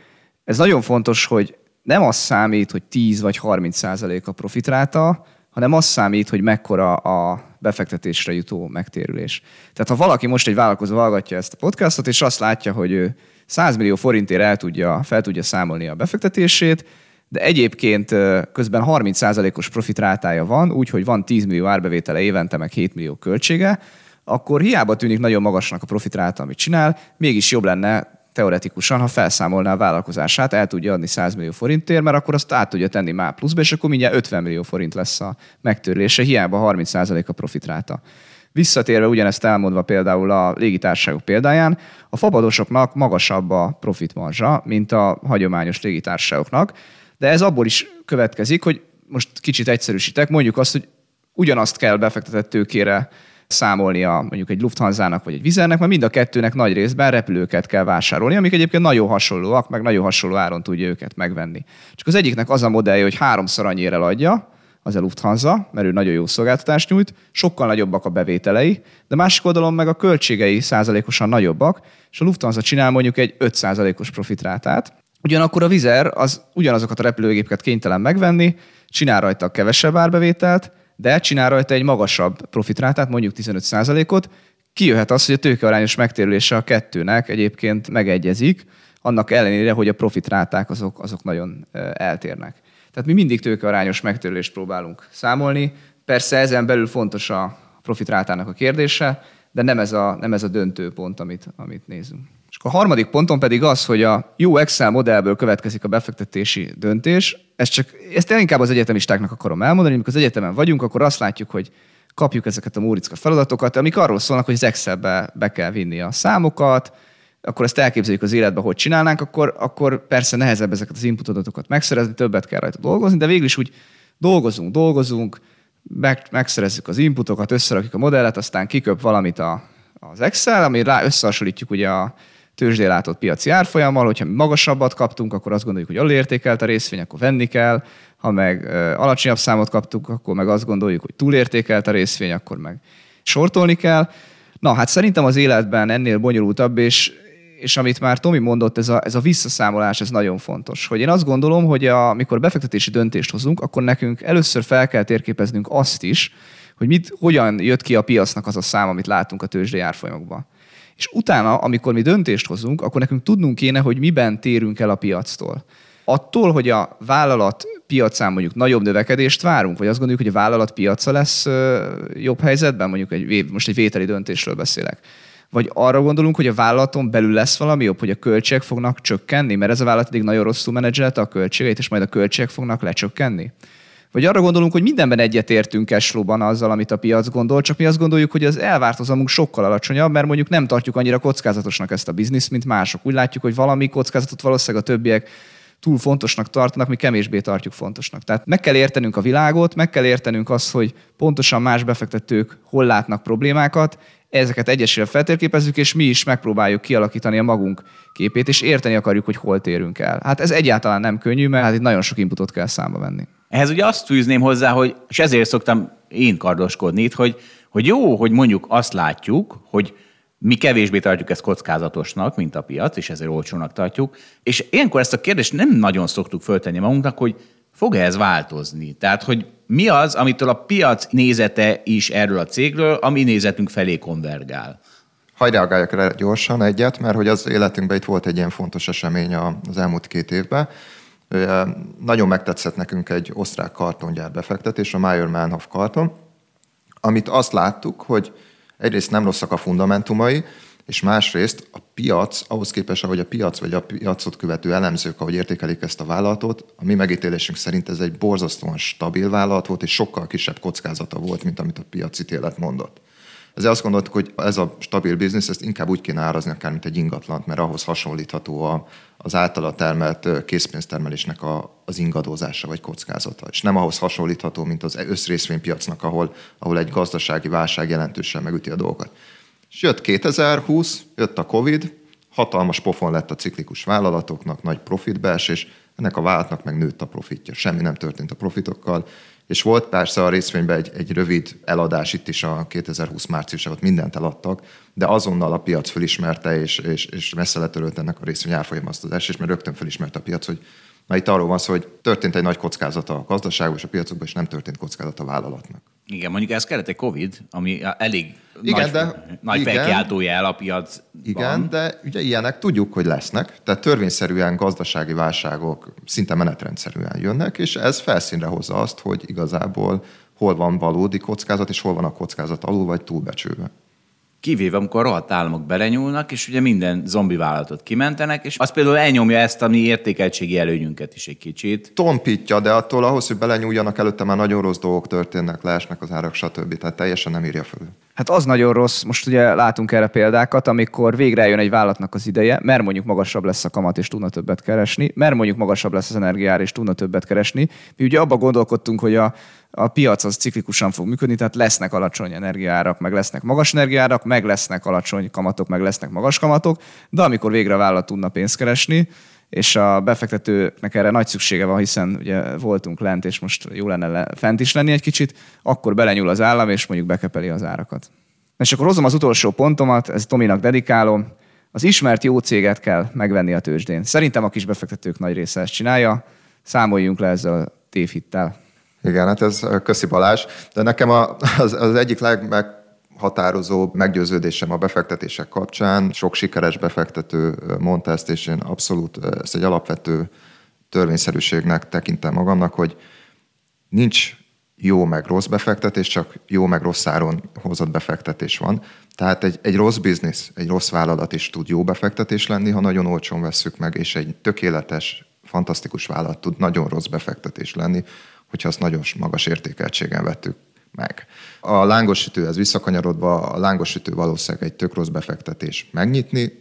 ez nagyon fontos, hogy nem az számít, hogy 10 vagy 30 százalék a profitráta, hanem az számít, hogy mekkora a befektetésre jutó megtérülés. Tehát ha valaki most egy vállalkozó hallgatja ezt a podcastot, és azt látja, hogy ő 100 millió forintért el tudja, fel tudja számolni a befektetését, de egyébként közben 30%-os profitrátája van, úgyhogy van 10 millió árbevétele évente, meg 7 millió költsége, akkor hiába tűnik nagyon magasnak a profitráta, amit csinál, mégis jobb lenne teoretikusan, ha felszámolná a vállalkozását, el tudja adni 100 millió forintért, mert akkor azt át tudja tenni már pluszba, és akkor mindjárt 50 millió forint lesz a megtörlése, hiába 30% a profitráta. Visszatérve ugyanezt elmondva például a légitársaságok példáján, a fabadosoknak magasabb a profitmarzsa, mint a hagyományos légitársaságoknak, de ez abból is következik, hogy most kicsit egyszerűsítek, mondjuk azt, hogy ugyanazt kell befektetett tőkére számolnia mondjuk egy Lufthansa-nak vagy egy Vizernek, mert mind a kettőnek nagy részben repülőket kell vásárolni, amik egyébként nagyon hasonlóak, meg nagyon hasonló áron tudja őket megvenni. Csak az egyiknek az a modellje, hogy háromszor annyira adja, az a Lufthansa, mert ő nagyon jó szolgáltatást nyújt, sokkal nagyobbak a bevételei, de másik oldalon meg a költségei százalékosan nagyobbak, és a Lufthansa csinál mondjuk egy 5 százalékos profitrátát. Ugyanakkor a Vizer az ugyanazokat a repülőgépeket kénytelen megvenni, csinál rajta kevesebb árbevételt, de csinál rajta egy magasabb profitrátát, mondjuk 15 százalékot, kijöhet az, hogy a tőkearányos megtérülése a kettőnek egyébként megegyezik, annak ellenére, hogy a profitráták azok, azok nagyon eltérnek. Tehát mi mindig tőkearányos megtérülést próbálunk számolni. Persze ezen belül fontos a profitrátának a kérdése, de nem ez a, nem ez a döntő pont, amit, amit nézünk. A harmadik ponton pedig az, hogy a jó Excel modellből következik a befektetési döntés. Ez csak, ezt inkább az egyetemistáknak akarom elmondani, amikor az egyetemen vagyunk, akkor azt látjuk, hogy kapjuk ezeket a Múricka feladatokat, amik arról szólnak, hogy az Excelbe be kell vinni a számokat, akkor ezt elképzeljük az életben, hogy csinálnánk, akkor, akkor persze nehezebb ezeket az input adatokat megszerezni, többet kell rajta dolgozni, de végül is úgy dolgozunk, dolgozunk, meg, megszerezzük az inputokat, összerakjuk a modellet, aztán kiköp valamit a, az Excel, ami rá összehasonlítjuk ugye a tőzsdén látott piaci árfolyammal, hogyha magasabbat kaptunk, akkor azt gondoljuk, hogy alulértékelt a részvény, akkor venni kell, ha meg alacsonyabb számot kaptunk, akkor meg azt gondoljuk, hogy túlértékelt a részvény, akkor meg sortolni kell. Na, hát szerintem az életben ennél bonyolultabb, és és amit már Tomi mondott, ez a, ez a visszaszámolás, ez nagyon fontos. Hogy én azt gondolom, hogy a, amikor befektetési döntést hozunk, akkor nekünk először fel kell térképeznünk azt is, hogy mit, hogyan jött ki a piacnak az a szám, amit látunk a tőzsdei árfolyamokban. És utána, amikor mi döntést hozunk, akkor nekünk tudnunk kéne, hogy miben térünk el a piactól. Attól, hogy a vállalat piacán mondjuk nagyobb növekedést várunk, vagy azt gondoljuk, hogy a vállalat piaca lesz jobb helyzetben, mondjuk egy, most egy vételi döntésről beszélek vagy arra gondolunk, hogy a vállalaton belül lesz valami jobb, hogy a költségek fognak csökkenni, mert ez a vállalat eddig nagyon rosszul menedzselte a költségeit, és majd a költségek fognak lecsökkenni? Vagy arra gondolunk, hogy mindenben egyetértünk cashflow-ban azzal, amit a piac gondol, csak mi azt gondoljuk, hogy az elvártozamunk sokkal alacsonyabb, mert mondjuk nem tartjuk annyira kockázatosnak ezt a bizniszt, mint mások. Úgy látjuk, hogy valami kockázatot valószínűleg a többiek túl fontosnak tartanak, mi kevésbé tartjuk fontosnak. Tehát meg kell értenünk a világot, meg kell értenünk azt, hogy pontosan más befektetők hol látnak problémákat, ezeket egyesével feltérképezzük, és mi is megpróbáljuk kialakítani a magunk képét, és érteni akarjuk, hogy hol térünk el. Hát ez egyáltalán nem könnyű, mert hát itt nagyon sok inputot kell számba venni. Ehhez ugye azt fűzném hozzá, hogy, és ezért szoktam én kardoskodni itt, hogy, hogy jó, hogy mondjuk azt látjuk, hogy mi kevésbé tartjuk ezt kockázatosnak, mint a piac, és ezért olcsónak tartjuk. És ilyenkor ezt a kérdést nem nagyon szoktuk föltenni magunknak, hogy fog-e ez változni? Tehát, hogy mi az, amitől a piac nézete is erről a cégről, ami nézetünk felé konvergál? Hagy reagáljak rá gyorsan egyet, mert hogy az életünkben itt volt egy ilyen fontos esemény az elmúlt két évben. Nagyon megtetszett nekünk egy osztrák kartongyár befektetés, a Meyer Manhof karton, amit azt láttuk, hogy egyrészt nem rosszak a fundamentumai, és másrészt a piac, ahhoz képest, ahogy a piac vagy a piacot követő elemzők, ahogy értékelik ezt a vállalatot, a mi megítélésünk szerint ez egy borzasztóan stabil vállalat volt, és sokkal kisebb kockázata volt, mint amit a piac ítélet mondott. Ezért azt gondoltuk, hogy ez a stabil biznisz, ezt inkább úgy kéne árazni, akár mint egy ingatlant, mert ahhoz hasonlítható a, az általa termelt készpénztermelésnek a, az ingadózása vagy kockázata. És nem ahhoz hasonlítható, mint az összrészvénypiacnak, ahol, ahol egy gazdasági válság jelentősen megüti a dolgokat. És jött 2020, jött a Covid, hatalmas pofon lett a ciklikus vállalatoknak, nagy profitbeesés, ennek a vállalatnak meg nőtt a profitja. Semmi nem történt a profitokkal, és volt persze a részvényben egy, egy rövid eladás, itt is a 2020 márciusában mindent eladtak, de azonnal a piac felismerte, és, és, és messze letörölt ennek a részvény árfolyam azt az esés, mert rögtön felismerte a piac, hogy na itt arról van szó, hogy történt egy nagy kockázata a gazdaságban és a piacokban, és nem történt kockázat a vállalatnak. Igen, mondjuk ez kellett egy Covid, ami elég igen, nagy, de, nagy igen, felkiáltójel a piac. Igen, de ugye ilyenek tudjuk, hogy lesznek. Tehát törvényszerűen gazdasági válságok szinte menetrendszerűen jönnek, és ez felszínre hozza azt, hogy igazából hol van valódi kockázat, és hol van a kockázat alul vagy túlbecsülve. Kivéve, amikor rohadt államok belenyúlnak, és ugye minden zombi vállalatot kimentenek, és az például elnyomja ezt a mi értékeltségi előnyünket is egy kicsit. Tompítja, de attól ahhoz, hogy belenyúljanak, előtte már nagyon rossz dolgok történnek, leesnek az árak, stb. Tehát teljesen nem írja föl. Hát az nagyon rossz, most ugye látunk erre példákat, amikor végre jön egy vállalatnak az ideje, mert mondjuk magasabb lesz a kamat és tudna többet keresni, mert mondjuk magasabb lesz az energiár és tudna többet keresni. Mi ugye abba gondolkodtunk, hogy a, a piac az ciklikusan fog működni, tehát lesznek alacsony energiárak, meg lesznek magas energiárak, meg lesznek alacsony kamatok, meg lesznek magas kamatok, de amikor végre a vállalat tudna pénzt keresni, és a befektetőknek erre nagy szüksége van, hiszen ugye voltunk lent, és most jó lenne le, fent is lenni egy kicsit, akkor belenyúl az állam, és mondjuk bekepeli az árakat. És akkor hozom az utolsó pontomat, ez Tominak dedikálom. Az ismert jó céget kell megvenni a tőzsdén. Szerintem a kis befektetők nagy része ezt csinálja. Számoljunk le ezzel a tévhittel. Igen, hát ez köszi Balázs, de nekem az, az egyik legmeghatározó meggyőződésem a befektetések kapcsán, sok sikeres befektető mondta ezt, és én abszolút ezt egy alapvető törvényszerűségnek tekintem magamnak, hogy nincs jó meg rossz befektetés, csak jó meg rossz áron hozott befektetés van. Tehát egy, egy rossz biznisz, egy rossz vállalat is tud jó befektetés lenni, ha nagyon olcsón vesszük meg, és egy tökéletes, fantasztikus vállalat tud nagyon rossz befektetés lenni, hogyha azt nagyon magas értékeltségen vettük meg. A lángosütőhez visszakanyarodva, a lángosütő valószínűleg egy tök rossz befektetés megnyitni,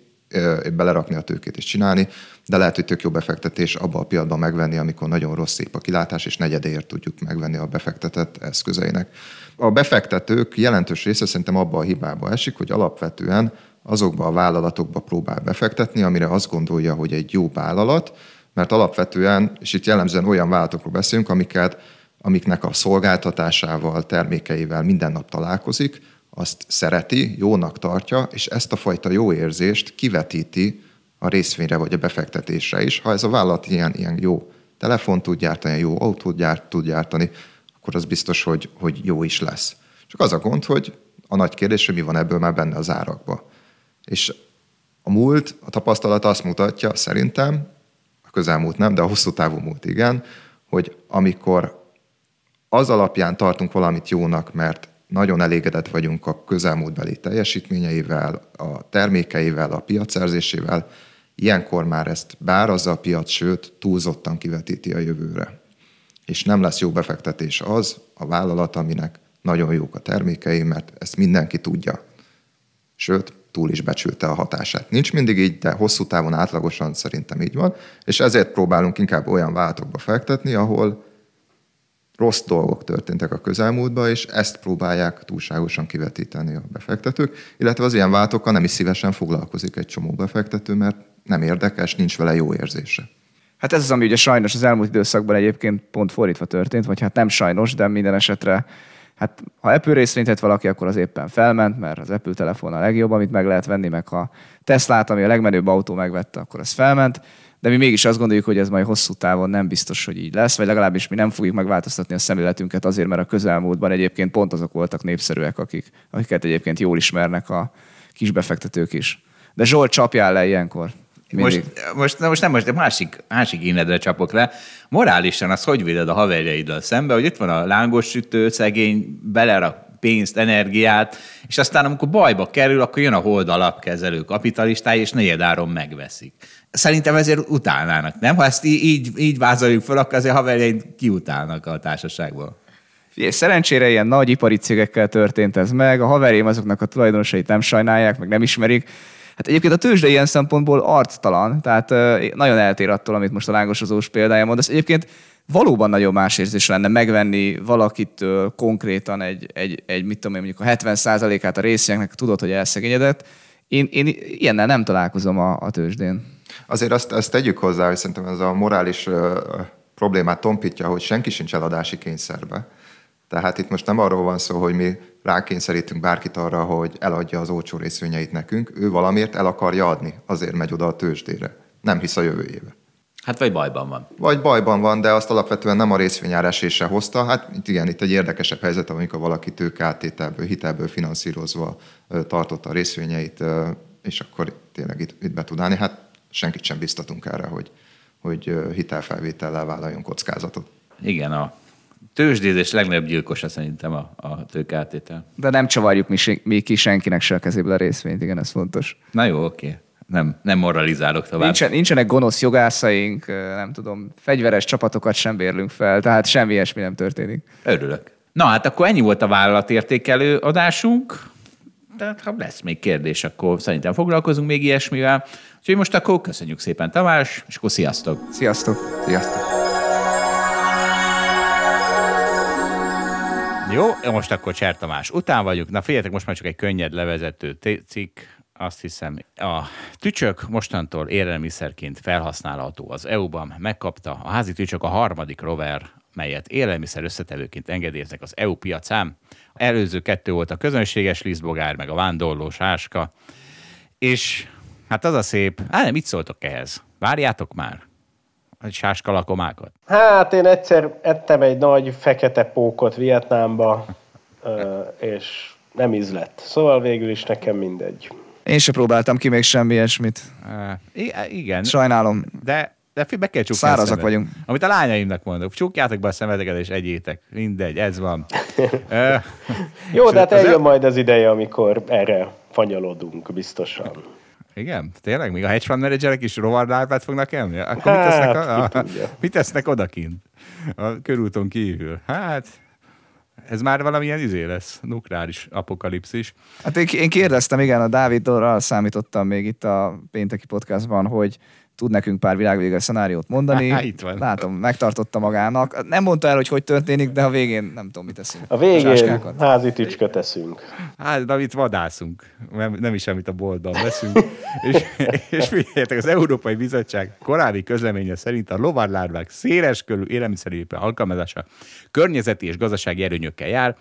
belerakni a tőkét és csinálni, de lehet, hogy tök jó befektetés abba a piacban megvenni, amikor nagyon rossz szép a kilátás, és negyedéért tudjuk megvenni a befektetett eszközeinek. A befektetők jelentős része szerintem abba a hibába esik, hogy alapvetően azokba a vállalatokba próbál befektetni, amire azt gondolja, hogy egy jó vállalat, mert alapvetően, és itt jellemzően olyan vállalatokról beszélünk, amiket, amiknek a szolgáltatásával, termékeivel minden nap találkozik, azt szereti, jónak tartja, és ezt a fajta jó érzést kivetíti a részvényre vagy a befektetésre is. Ha ez a vállalat ilyen, ilyen jó telefon tud gyártani, jó autót gyárt, tud gyártani, akkor az biztos, hogy, hogy jó is lesz. Csak az a gond, hogy a nagy kérdés, hogy mi van ebből már benne az árakba. És a múlt, a tapasztalat azt mutatja, szerintem, közelmúlt nem, de a hosszú távú múlt igen, hogy amikor az alapján tartunk valamit jónak, mert nagyon elégedett vagyunk a közelmúltbeli teljesítményeivel, a termékeivel, a piacszerzésével, ilyenkor már ezt bárazza a piac, sőt, túlzottan kivetíti a jövőre. És nem lesz jó befektetés az a vállalat, aminek nagyon jók a termékei, mert ezt mindenki tudja. Sőt, túl is becsülte a hatását. Nincs mindig így, de hosszú távon átlagosan szerintem így van, és ezért próbálunk inkább olyan váltokba fektetni, ahol rossz dolgok történtek a közelmúltban, és ezt próbálják túlságosan kivetíteni a befektetők, illetve az ilyen váltokkal nem is szívesen foglalkozik egy csomó befektető, mert nem érdekes, nincs vele jó érzése. Hát ez az, ami ugye sajnos az elmúlt időszakban egyébként pont fordítva történt, vagy hát nem sajnos, de minden esetre hát ha Apple részvényt valaki, akkor az éppen felment, mert az Apple telefon a legjobb, amit meg lehet venni, meg ha Tesla-t, ami a legmenőbb autó megvette, akkor az felment de mi mégis azt gondoljuk, hogy ez majd hosszú távon nem biztos, hogy így lesz, vagy legalábbis mi nem fogjuk megváltoztatni a szemléletünket azért, mert a közelmúltban egyébként pont azok voltak népszerűek, akik, akiket egyébként jól ismernek a kisbefektetők is. De Zsolt csapjál le ilyenkor. Most, most, na most nem most, de másik, másik énedre csapok le. Morálisan az hogy véded a haverjaiddal szembe, hogy itt van a lángos sütő, szegény, belerak pénzt, energiát, és aztán amikor bajba kerül, akkor jön a hold alapkezelő kapitalistái, és negyedáron megveszik. Szerintem ezért utálnának, nem? Ha ezt így, így vázoljuk fel, akkor azért haverjaink kiutálnak a társaságból. Figyelj, szerencsére ilyen nagy ipari cégekkel történt ez meg, a haverém azoknak a tulajdonosait nem sajnálják, meg nem ismerik. Hát egyébként a tőzsde ilyen szempontból arctalan, tehát nagyon eltér attól, amit most a lángosozós példája mondasz. Egyébként valóban nagyon más érzés lenne megvenni valakitől konkrétan egy, egy, egy mit tudom én, mondjuk a 70%-át a részjeinknek, tudod, hogy elszegényedett. Én, én ilyennel nem találkozom a, a tőzsdén. Azért azt, azt tegyük hozzá, hogy szerintem ez a morális ö, problémát tompítja, hogy senki sincs eladási kényszerbe. Tehát itt most nem arról van szó, hogy mi rákényszerítünk bárkit arra, hogy eladja az olcsó részvényeit nekünk, ő valamiért el akarja adni, azért megy oda a tőzsdére. Nem hisz a jövőjébe. Hát vagy bajban van. Vagy bajban van, de azt alapvetően nem a részvényár esése hozta. Hát itt igen, itt egy érdekesebb helyzet, amikor valaki tőkeáttételből, hitelből finanszírozva tartotta a részvényeit, és akkor tényleg itt, itt be tud állni. Hát senkit sem biztatunk erre, hogy, hogy hitelfelvétellel vállaljon kockázatot. Igen, a tőzsdézés legnagyobb gyilkosa szerintem a, a tőkeáttétel. De nem csavarjuk mi, mi ki senkinek se a kezéből a részvényt, igen, ez fontos. Na jó, oké. Nem, nem moralizálok tovább. Nincsen, nincsenek gonosz jogászaink, nem tudom, fegyveres csapatokat sem bérlünk fel, tehát semmi ilyesmi nem történik. Örülök. Na hát akkor ennyi volt a vállalatértékelő adásunk. Tehát ha lesz még kérdés, akkor szerintem foglalkozunk még ilyesmivel. Úgyhogy most akkor köszönjük szépen Tamás, és akkor sziasztok! Sziasztok! Sziasztok! Jó, most akkor Cser Tamás után vagyunk. Na figyeljetek, most már csak egy könnyed levezető cikk. Azt hiszem, a tücsök mostantól élelmiszerként felhasználható az EU-ban. Megkapta a házi tücsök a harmadik rover, melyet élelmiszer összetevőként engedélyeznek az EU piacán. Előző kettő volt a közönséges lisztbogár, meg a vándorló sáska. És hát az a szép, hát nem, mit szóltok ehhez? Várjátok már? Egy sáskalakomákat? Hát én egyszer ettem egy nagy fekete pókot Vietnámba, és nem ízlett. Szóval végül is nekem mindegy. Én se próbáltam ki még semmi ilyesmit. Uh, igen. Sajnálom. De, de be kell csukni a Szárazak szemed. vagyunk. Amit a lányaimnak mondok, csukjátok be a szemeteket és egyétek. Mindegy, ez van. Jó, de hát eljön el- majd az ideje, amikor erre fanyalodunk biztosan. Igen, tényleg? Még a hedge fund menedzserek is rovarlárvát fognak enni? Akkor mit Hát, tesznek, a, ki a, mit tesznek odakint? A körúton kívül. Hát, ez már valamilyen izé lesz, nukleáris apokalipszis. Hát én, én kérdeztem, igen, a Dávidról számítottam még itt a pénteki podcastban, hogy tud nekünk pár világvége szenáriót mondani. Há, itt van. Látom, megtartotta magának. Nem mondta el, hogy hogy történik, de a végén nem tudom, mit teszünk. A végén Zsáskákat. házi tücsköt eszünk. Hát, de itt vadászunk, nem, nem is amit a boltban veszünk. (laughs) és, és figyeljetek, az Európai Bizottság korábbi közleménye szerint a lovarlárvák széles körű élelmiszerépre alkalmazása környezeti és gazdasági erőnyökkel jár.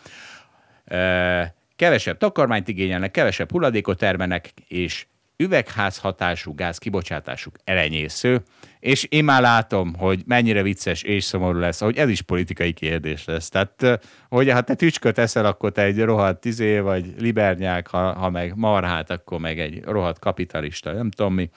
E, Kevesebb takarmányt igényelnek, kevesebb hulladékot termelnek, és üvegházhatású gáz kibocsátásuk elenyésző, és én már látom, hogy mennyire vicces és szomorú lesz, hogy ez is politikai kérdés lesz. Tehát, eh, hogy ha te tücsköt eszel, akkor te egy rohadt izé, vagy libernyák, ha, ha meg marhát, akkor meg egy rohadt kapitalista, nem tudom mi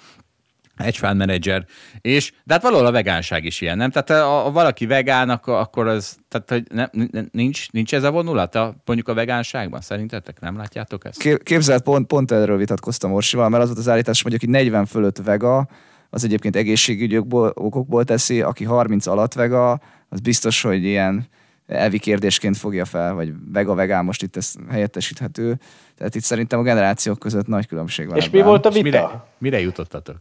hedge fund manager, és, de hát valahol a vegánság is ilyen, nem? Tehát ha ha valaki vegán, akkor, akkor az, tehát hogy nem, nincs, nincs ez a vonulata mondjuk a vegánságban? Szerintetek nem látjátok ezt? Kép- Képzeld, pont, pont erről vitatkoztam Orsival, mert az volt az állítás, hogy aki 40 fölött vega, az egyébként egészségügyi okból, okokból teszi, aki 30 alatt vega, az biztos, hogy ilyen elvi kérdésként fogja fel, vagy vega-vegán most itt ez helyettesíthető. Tehát itt szerintem a generációk között nagy különbség van. És mi ebben. volt a És mire, vita? mire jutottatok?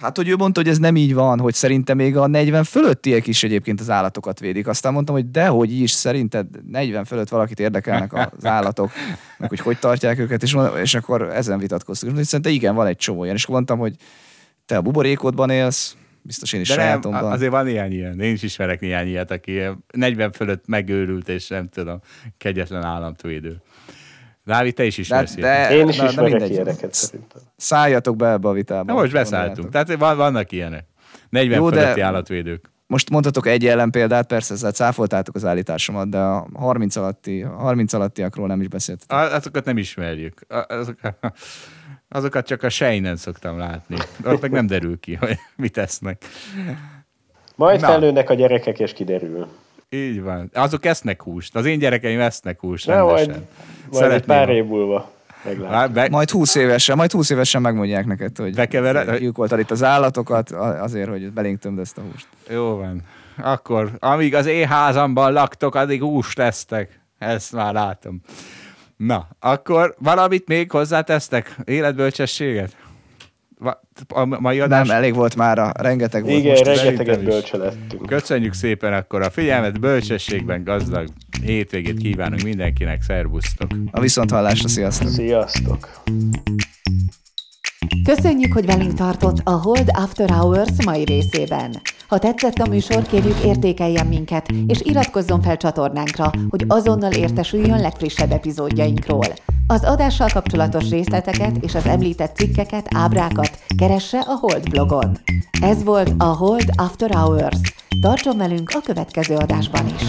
Hát, hogy ő mondta, hogy ez nem így van, hogy szerintem még a 40 fölöttiek is egyébként az állatokat védik. Aztán mondtam, hogy dehogy is, szerinted 40 fölött valakit érdekelnek az állatok, meg hogy hogy tartják őket, és, és akkor ezen vitatkoztunk. És szerintem igen, van egy csomó ilyen. És mondtam, hogy te a buborékodban élsz, biztos én is De nem, sajátomban. azért van ilyen ilyen. Én is ismerek néhány ilyet, aki ilyen 40 fölött megőrült, és nem tudom, kegyetlen államtvédő. Dávid, te is ismersz de, de, Én is na, ismerek ilyeneket szerintem. Szálljatok be ebbe a vitába. Na most beszálltunk. Tehát van, vannak ilyenek. 40 Jó, Jó, de- állatvédők. Most mondhatok egy ellenpéldást, persze ezzel cáfoltátok az állításomat, de a 30 alatti, 30 alattiakról nem is beszéltetek. A- Azokat nem ismerjük. A- Azok, (laughs) azokat csak a sejnen szoktam látni. Ott meg nem derül ki, hogy mit esznek. Majd Na. felnőnek a gyerekek, és kiderül. Így van. Azok esznek húst. Az én gyerekeim esznek húst Na, majd, rendesen. majd egy pár év múlva meglátjuk. Be, Majd 20 évesen, majd 20 évesen megmondják neked, hogy Bekevere- gyilkoltad itt az állatokat a- azért, hogy belénk tömd ezt a húst. Jó van. Akkor, amíg az én házamban laktok, addig húst tesztek. Ezt már látom. Na, akkor valamit még hozzátesztek? Életbölcsességet? A mai adás? Nem, elég volt már, a, rengeteg volt Igen, most. rengeteget szerintem is. bölcselettünk. Köszönjük szépen akkor a figyelmet, bölcsességben gazdag hétvégét kívánunk mindenkinek, szervusztok! A viszonthallásra, sziasztok! Sziasztok! Köszönjük, hogy velünk tartott a Hold After Hours mai részében. Ha tetszett a műsor, kérjük értékeljen minket, és iratkozzon fel csatornánkra, hogy azonnal értesüljön legfrissebb epizódjainkról. Az adással kapcsolatos részleteket és az említett cikkeket, ábrákat keresse a Hold blogon. Ez volt a Hold After Hours. Tartson velünk a következő adásban is!